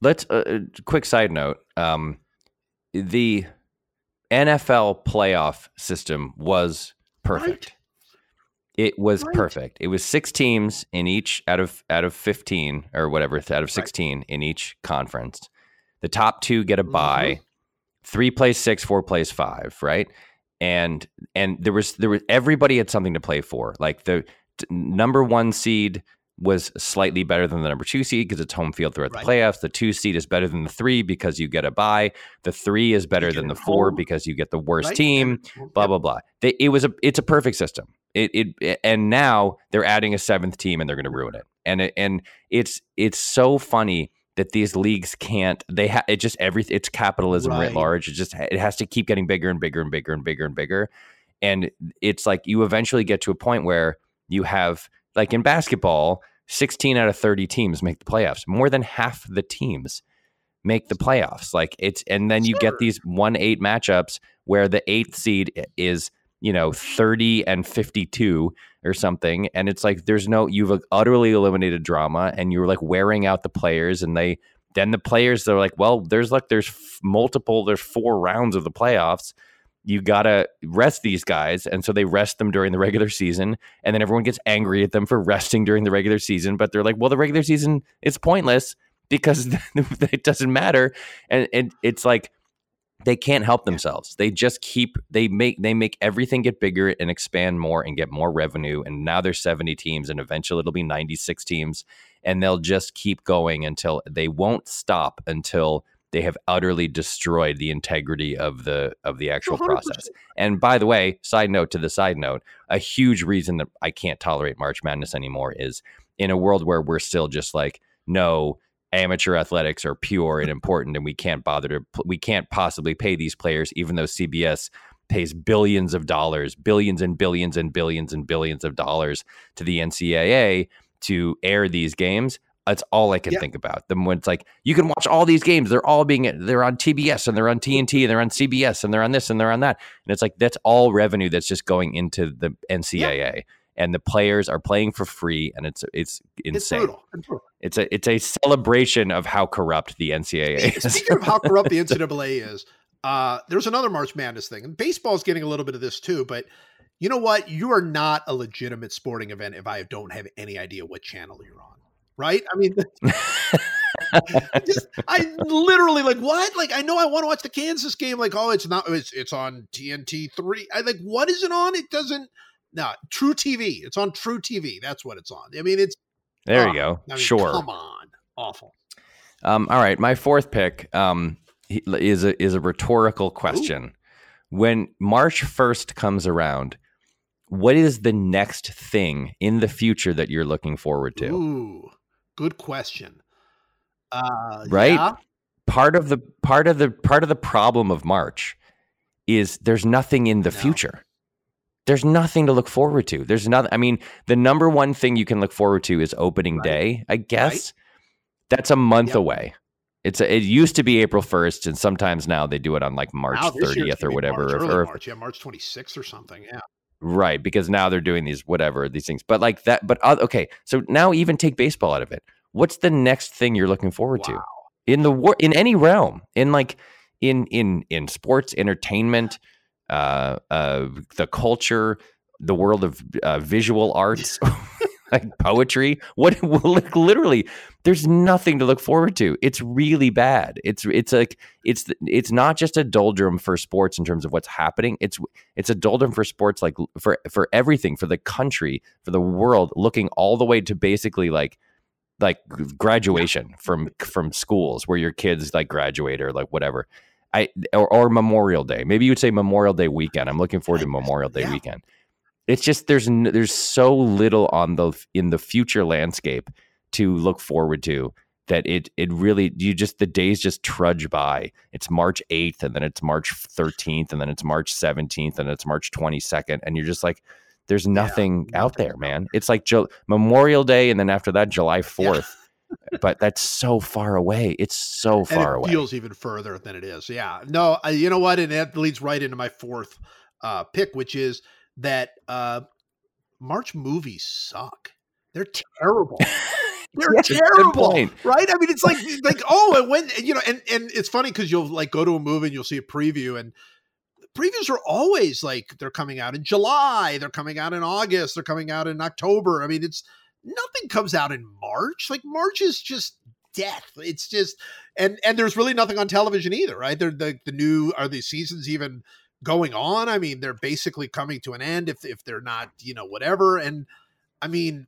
let's uh, uh, quick side note. Um, the NFL playoff system was perfect. Right. It was Right. perfect. It was six teams in each out of out of fifteen or whatever out of sixteen in each conference. The top two get a bye. Three plays six, four plays five, right? And and there was there was everybody had something to play for. Like the t- number one seed was slightly better than the number two seed because it's home field throughout Right. the playoffs. The two seed is better than the three because you get a bye. The three is better than the four home, because you get the worst Right? team blah blah blah. They, it was a it's a perfect system. It it and now they're adding a seventh team and they're going to ruin it. And it, and it's it's so funny that these leagues can't. They ha, it just every it's capitalism Right. writ large. It just it has to keep getting bigger and bigger and bigger and bigger and bigger. And it's like you eventually get to a point where you have like in basketball, sixteen out of thirty teams make the playoffs. More than half the teams make the playoffs. Like it's and then you get these one eight matchups where the eighth seed is you know 30 and 52 or something and it's like there's no you've utterly eliminated drama and you're like wearing out the players and they then the players they're like well there's like there's multiple there's four rounds of the playoffs. You gotta rest these guys and so they rest them during the regular season and then everyone gets angry at them for resting during the regular season but they're like well the regular season is pointless because it doesn't matter and, and it's like they can't help themselves. They just keep they make they make everything get bigger and expand more and get more revenue and now there's 70 teams and eventually it'll be 96 teams and they'll just keep going until they won't stop until they have utterly destroyed the integrity of the of the actual 100%. process. And by the way side note to the side note a huge reason that i can't tolerate march madness anymore is in a world where we're still just like no amateur athletics are pure and important and we can't bother to we can't possibly pay these players even though CBS pays billions of dollars billions and billions and billions and billions of dollars to the NCAA to air these games. That's all I can Yeah. think about. Them when it's like you can watch all these games they're all being they're on TBS and they're on TNT and they're on CBS and they're on this and they're on that. And it's like that's all revenue that's just going into the NCAA and the players are playing for free and it's it's It's insane brutal. It's brutal. it's a it's a celebration of how corrupt the NCAA is. Speaking of how corrupt the NCAA is, uh, there's another March Madness thing, and baseball's getting a little bit of this too. But you know what? You are not a legitimate sporting event if I don't have any idea what channel you're on. Right? I mean, just I literally like what? Like I know I want to watch the Kansas game. Like oh, it's not. It's it's on TNT three. I like what is it on? It doesn't. No, truTV. It's on truTV. That's what it's on. I mean, it's there you go. I mean, sure. Come on, awful. Um, all right, my fourth pick um, is a is a rhetorical question. When March first comes around, what is the next thing in the future that you're looking forward to? Ooh, good question. Uh, Right? yeah. Part of the part of the part of the problem of March is there's nothing in the No. future. There's nothing to look forward to. There's nothing. I mean, the number one thing you can look forward to is opening Right. day. I guess that's a month Yep. away. It's a, it used to be April first, and sometimes now they do it on like March Wow, this year it's thirtieth or whatever. March, or- March, yeah, March 26th or something. Yeah. right, because now they're doing these whatever these things. But like that. But oth- okay, so now even take baseball out of it. What's the next thing you're looking forward to in the war in any realm in like in in in sports, entertainment, uh, uh, the culture, the world of uh, visual arts. like poetry what like literally there's nothing to look forward to. It's really bad. It's it's like it's it's not just a doldrum for sports in terms of what's happening. It's it's a doldrum for sports like for for everything for the country for the world looking all the way to basically like like graduation from from schools where your kids like graduate or like whatever i or, or memorial day maybe you would say memorial day weekend i'm looking forward to memorial day Yeah. weekend it's just there's there's so little on the in the future landscape to look forward to that it it really you just the days just trudge by. It's March 8th and then it's March 13th and then it's March 17th and it's March 22nd and you're just like there's nothing out nothing there, man. It's like Ju- Memorial Day and then after that July 4th. But that's so far away. It's so far it away. feels even further than it is. Yeah. No, I, you know what? And that leads right into my fourth uh, pick, which is that uh, March movies suck. They're terrible. They're Yes, terrible, right? I mean, it's like like oh, and when you know, and and it's funny because you'll like go to a movie and you'll see a preview, and previews are always like they're coming out in July, they're coming out in August, they're coming out in October. I mean, it's nothing comes out in March. Like March is just death. It's just and and there's really nothing on television either, right? They're the the new are these seasons even going on? I mean, they're basically coming to an end if if they're not, you know, whatever. And I mean,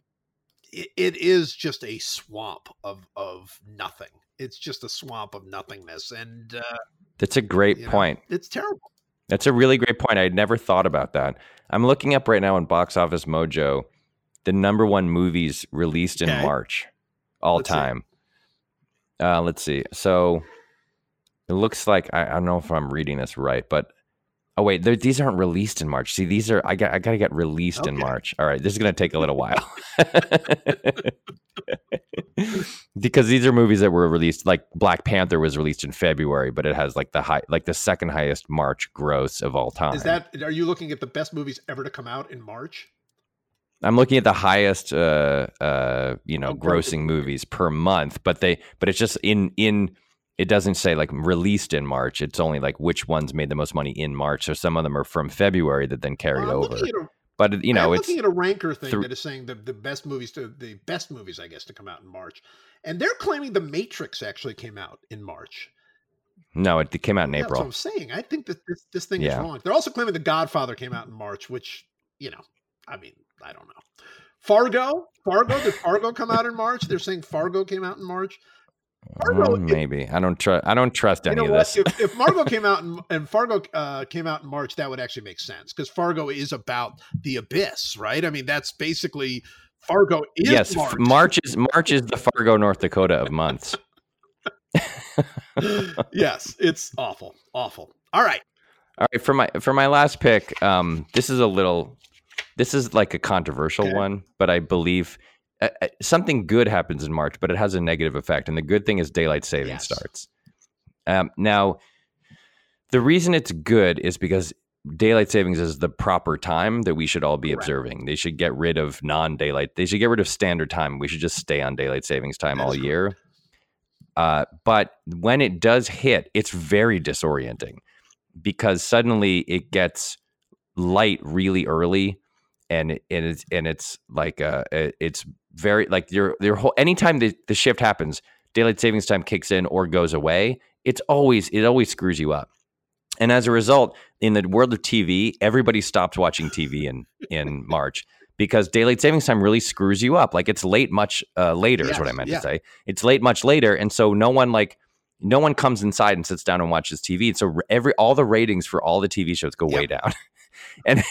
it, it is just a swamp of of nothing. It's just a swamp of nothingness, and uh, That's a great you know, point. it's terrible. That's a really great point. I had never thought about that. I'm looking up right now on Box Office Mojo the number one movies released in Okay. March all Let's time. Uh, let's see. So it looks like I, I don't know if I'm reading this right, but oh wait, these aren't released in March. See, these are I got I got to get released in March. All right, this is going to take a little while because these are movies that were released. Like Black Panther was released in February, but it has like the high, like the second highest March gross of all time. Is that are you looking at the best movies ever to come out in March? I'm looking at the highest, uh, uh, you know, Oh, grossing movies per month, but they, but it's just in in. It doesn't say like released in March. It's only like which ones made the most money in March. So some of them are from February that then carried Well, over. a, But you know, I'm it's looking at a ranker thing thr- that is saying the, the best movies to the best movies, I guess, to come out in March, and they're claiming The Matrix actually came out in March. no, it came out in Yeah, That's what April. I'm saying. I think that this this thing is wrong. They're also claiming The Godfather came out in March, which you know, I mean, I don't know. Fargo, Fargo, did Fargo come out in March? They're saying Fargo came out in March. Fargo, if- maybe I don't trust. I don't trust any of what? this. If, if Fargo came out in, and Fargo uh, came out in March, that would actually make sense because Fargo is about the abyss, right? I mean, that's basically Fargo is yes, March. March. March is March is the Fargo, North Dakota of months. yes, it's awful, awful. All right, All right, for my for my last pick, um, this is a little, this is like a controversial Okay. one, but I believe uh, uh, something good happens in March, but it has a negative effect, and the good thing is daylight savings Yes. starts. Um, now, the reason it's good is because daylight savings is the proper time that we should all be Correct. observing. They should get rid of non-daylight. They should get rid of standard time. We should just stay on daylight savings time That all year. Uh, but when it does hit, it's very disorienting because suddenly it gets light really early, and it, and it's and it's like uh, it's very like your your whole anytime the, the shift happens, daylight savings time kicks in or goes away. It's always it always screws you up. And as a result, in the world of TV, everybody stopped watching TV in in March because daylight savings time really screws you up. Like it's late much uh, later is what I meant yeah. to say. It's late much later, and so no one like no one comes inside and sits down and watches TV. And so every all the ratings for all the TV shows go way down, and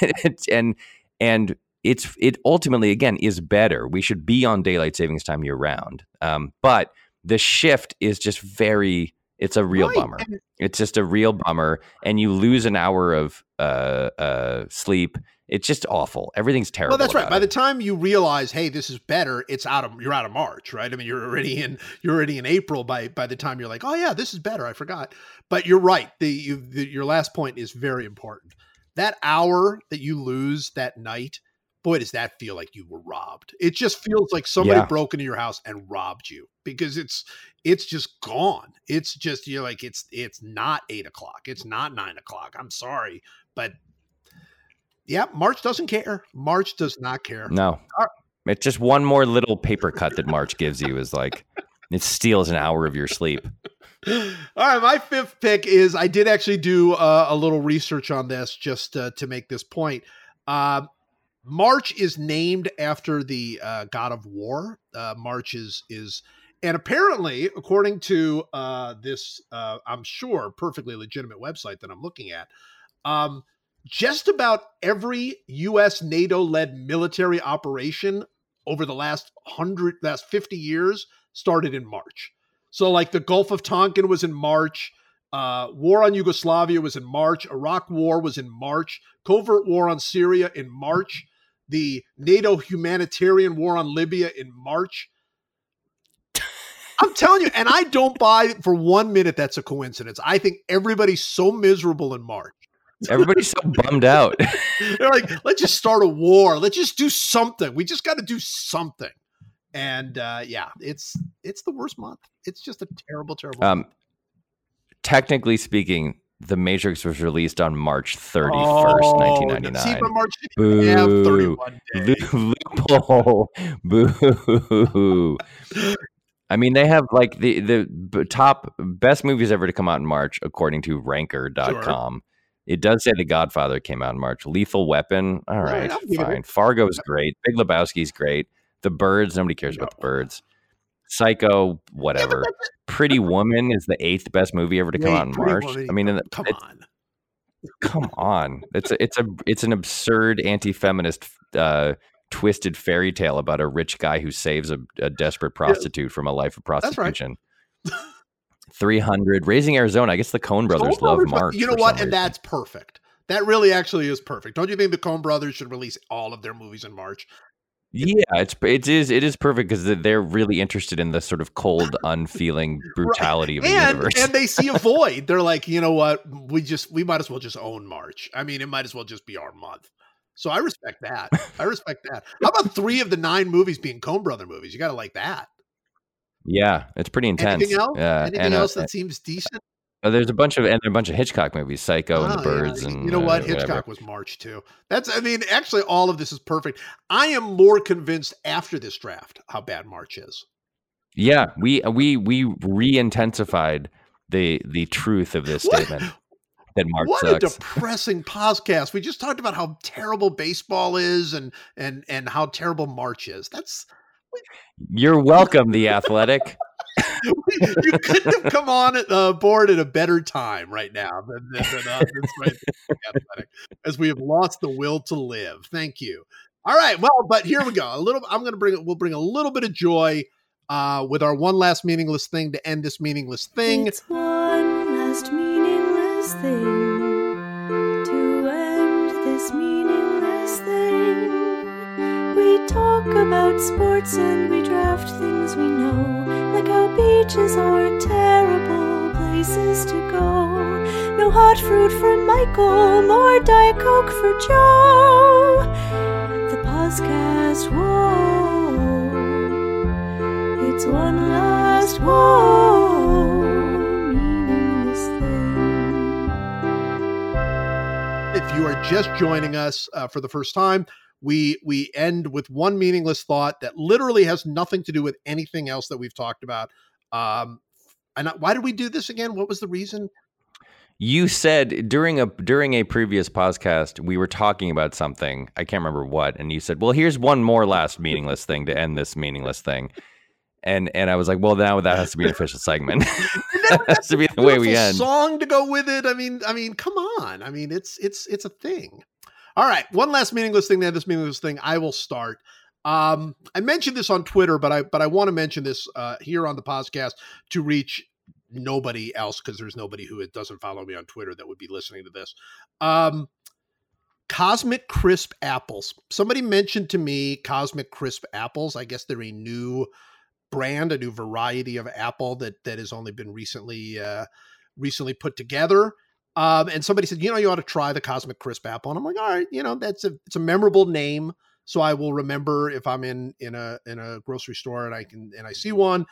and and it's it ultimately again is better. We should be on daylight savings time year round, um, but the shift is just very. It's a real Right, bummer. It's just a real bummer, and you lose an hour of uh, uh, sleep. It's just awful. Everything's terrible. Well, that's right. By it. the time you realize, hey, this is better, it's out of you're out of March, right? I mean, you're already in you're already in April by by the time you're like, oh yeah, this is better. I forgot. But you're right. The, you, the your last point is very important. That hour that you lose that night, boy, does that feel like you were robbed. It just feels like somebody Yeah. broke into your house and robbed you because it's it's just gone. It's just you're like it's it's not eight o'clock. It's not nine o'clock. I'm sorry, but yeah, March doesn't care. March does not care. No, it's just one more little paper cut that March gives you is like it steals an hour of your sleep. All right, my fifth pick is I did actually do uh, a little research on this just uh, to make this point. Uh, March is named after the uh, god of war. Uh, March is is, and apparently, according to uh, this, I'm sure perfectly legitimate website that I'm looking at, um, just about every U.S. NATO-led military operation over the last hundred, last fifty years started in March. So, like the Gulf of Tonkin was in March. Uh, war on Yugoslavia was in March. Iraq War was in March. Covert War on Syria in March. The NATO humanitarian war on Libya in March. I'm telling you, and I don't buy for one minute that's a coincidence. I think everybody's so miserable in March. Everybody's so bummed out. They're like, let's just start a war. Let's just do something. We just got to do something. And uh, yeah, it's it's the worst month. It's just a terrible, terrible. Um, month. technically speaking, The Matrix was released on March 31st, Oh, no. 1999. See, but March Boo. 31 days. Lo- loophole. Boo. I mean, they have like the the top best movies ever to come out in March, according to Ranker.com. It does say The Godfather came out in March. Lethal Weapon, all All right, right, I'll fine. Fargo's great. Big Lebowski's great. The Birds, nobody cares about the Birds. Psycho, whatever. Pretty Woman is the eighth best movie ever to come Wait, out in Pretty March. Woman, I mean, in the- come on. come on it's a, it's a it's an absurd anti-feminist uh twisted fairy tale about a rich guy who saves a, a desperate prostitute from a life of prostitution 300 raising arizona i guess the coen brothers Coen love Brothers, You know what? And reason. that's perfect. That really actually is perfect. Don't you think the Coen Brothers should release all of their movies in March? Yeah it's it is it is perfect because they're really interested in the sort of cold unfeeling brutality of the And universe and they see a void. They're like, you know what? We just we might as well just own March. I mean, it might as well just be our month. So I respect that. I respect that. How about three of the nine movies being Coen Brother movies? You got to like that. yeah it's pretty intense Anything else? yeah Anything and uh, else that seems decent? Uh, there's a bunch of and a bunch of hitchcock movies psycho and the Oh, yeah. birds and you know uh, what? whatever. Hitchcock was March too. That's I mean, actually, all of this is perfect. I am more convinced after this draft how bad March is. Yeah, we we we re-intensified the the truth of this statement that Mark what a depressing podcast. We just talked about how terrible baseball is and and and how terrible March is. That's You're welcome, the athletic. You couldn't have come on uh, board at a better time right now than, than, than. It's right, athletic, as we have lost the will to live. Thank you. All right, well, but here we go. A little. I'm going to bring. We'll bring a little bit of joy uh, with our one last meaningless thing to end this meaningless thing. It's one last meaningless thing to end this meaningless thing. We talk about sports and we draft things we know, how beaches are terrible places to go. No hot fruit for Michael, nor Diet Coke for Joe. The podcast, whoa. It's one last whoa. If you are just joining us uh, for the first time, we we end with one meaningless thought that literally has nothing to do with anything else that we've talked about. Um, and I- why did we do this again? What was the reason? You said during a during a previous podcast we were talking about something. I can't remember what, and you said, "Well, here's one more last meaningless thing to end this meaningless thing." And and I was like, "Well, now that has to be an official segment. that has to be the way we end." Song to go with it. I mean, I mean, come on. I mean, it's it's it's a thing. All right, one last meaningless thing. Then this meaningless thing. I will start. Um, I mentioned this on Twitter, but I but I want to mention this uh, here on the podcast to reach nobody else because there's nobody who doesn't follow me on Twitter that would be listening to this. Um, Cosmic Crisp apples. Somebody mentioned to me Cosmic Crisp apples. I guess they're a new brand, a new variety of apple that that has only been recently uh, recently put together. Um, and somebody said, you know, you ought to try the Cosmic Crisp apple. And I'm like, all right, you know, that's a it's a memorable name, so I will remember if I'm in in a in a grocery store and I can and I see one.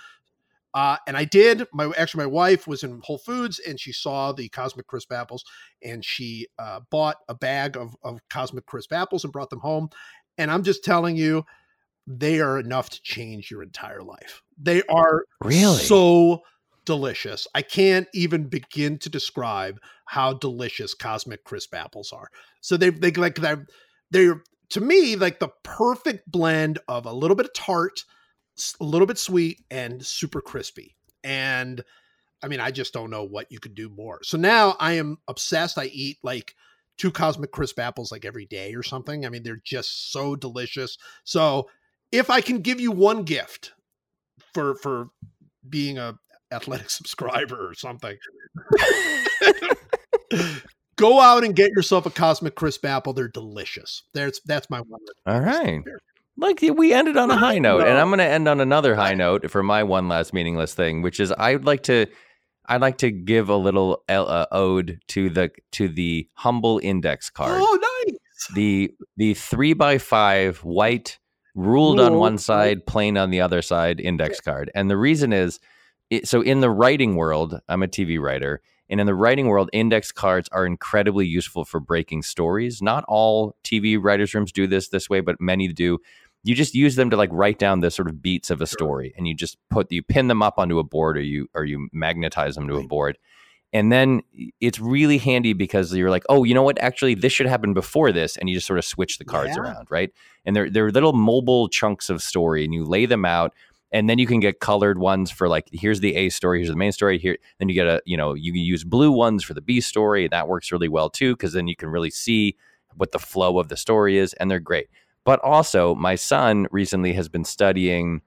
Uh, and I did. My actually, my wife was in Whole Foods and she saw the Cosmic Crisp apples, and she uh, bought a bag of of Cosmic Crisp apples and brought them home. And I'm just telling you, they are enough to change your entire life. They are Really? so delicious. I can't even begin to describe how delicious Cosmic Crisp apples are. So they they like they're they're to me like the perfect blend of a little bit of tart, a little bit sweet, and super crispy. And I mean, I just don't know what you could do more. So now I am obsessed. I eat like two Cosmic Crisp apples like every day or something. I mean, they're just so delicious. So if I can give you one gift for for being a athletic subscriber or something, go out and get yourself a Cosmic Crisp apple. They're delicious. There's that's my one. All right. Like we ended on a high note, and I'm going to end on another high note for my one last meaningless thing, which is I'd like to, I'd like to give a little uh, ode to the to the humble index card, Oh, nice. the the three by five white ruled on one side, plain on the other side, index card. And the reason is, it, so in the writing world, I'm a TV writer, and in the writing world, index cards are incredibly useful for breaking stories. Not all TV writers' rooms do this this way, but many do. You just use them to like write down the sort of beats of a story, and you just put you pin them up onto a board, or you or you magnetize them to a board. And then it's really handy because you're like, oh, you know what? Actually, this should happen before this, and you just sort of switch the cards Yeah. around, right? And they're they're little mobile chunks of story, and you lay them out, and then you can get colored ones for like here's the A story, here's the main story. Here, then you get a you know you can use blue ones for the B story. That works really well too because then you can really see what the flow of the story is, and they're great. But also, my son recently has been studying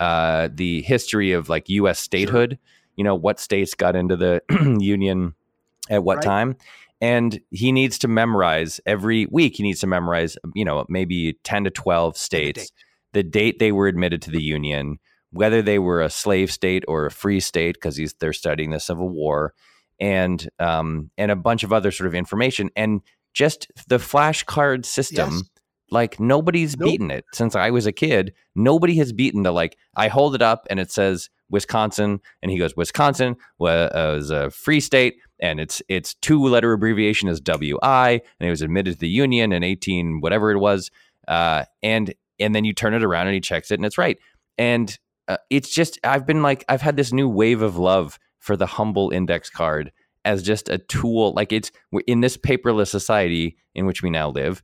uh, the history of like U.S. statehood. You know what states got into the union at what Right. time, and he needs to memorize every week. He needs to memorize, you know, maybe ten to twelve states. The date they were admitted to the union, whether they were a slave state or a free state, because he's they're studying the Civil War, and um, and a bunch of other sort of information, and just the flashcard system. Yes. Like nobody's Nope. beaten it since I was a kid. Nobody has beaten the like. I hold it up and it says Wisconsin, and he goes Wisconsin was a free state, and its its two letter abbreviation is WI, and it was admitted to the Union in eighteen whatever it was, uh, and and then you turn it around and he checks it and it's right, and uh, it's just I've been like I've had this new wave of love for the humble index card as just a tool. Like it's in this paperless society in which we now live.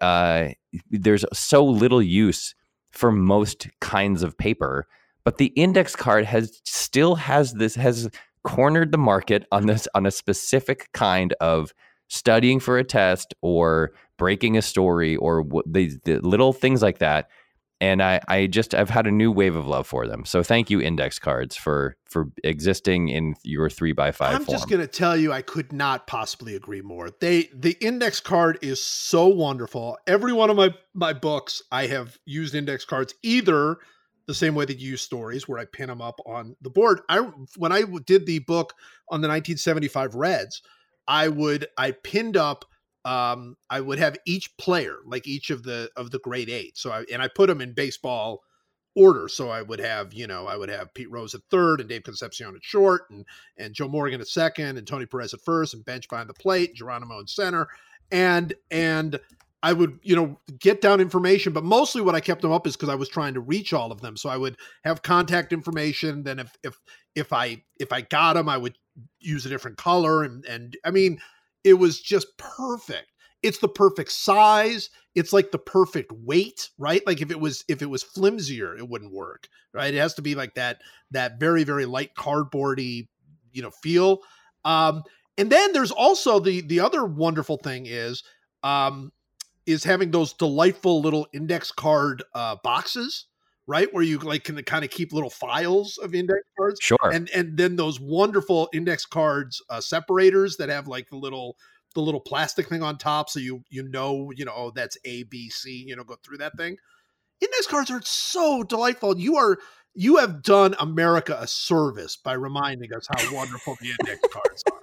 Uh, there's so little use for most kinds of paper, but the index card has still has this has cornered the market on this on a specific kind of studying for a test or breaking a story or the, the little things like that and I, I just I've had a new wave of love for them. So thank you, index cards, for for existing in your three by 5 I'm form. just going to tell you, I could not possibly agree more. They the index card is so wonderful. Every one of my my books, I have used index cards either the same way that you use stories, where I pin them up on the board. I when I did the book on the 1975 Reds, I would I pinned up. Um, I would have each player, like each of the of the Great Eight. So I and I put them in baseball order. So I would have, you know, I would have Pete Rose at third and Dave Concepcion at short and and Joe Morgan at second and Tony Perez at first and bench behind the plate, Geronimo in center. And and I would, you know, get down information, but mostly what I kept them up is because I was trying to reach all of them. So I would have contact information. Then if if if I if I got them, I would use a different color. And and I mean, it was just perfect. It's the perfect size. It's like the perfect weight, right? Like if it was if it was flimsier, it wouldn't work, right? It has to be like that that very very light cardboardy, you know, feel. Um, and then there's also the the other wonderful thing is um, is having those delightful little index card uh, boxes, right? Where you like can kind of keep little files of index cards sure. and and then those wonderful index cards uh, separators that have like the little the little plastic thing on top so you you know you know oh that's a b c you know go through that thing index cards are so delightful you are you have done america a service by reminding us how wonderful the index cards are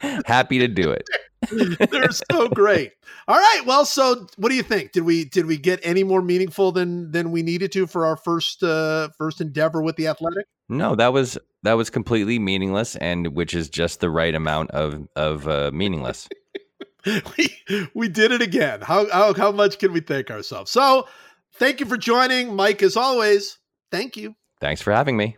Happy to do it. they're so great all right well so what do you think did we did we get any more meaningful than than we needed to for our first uh first endeavor with the athletic No, that was that was completely meaningless, and which is just the right amount of of uh, meaningless. we we did it again. How, how how much can we thank ourselves? So, thank you for joining, Mike. As always, thank you. Thanks for having me.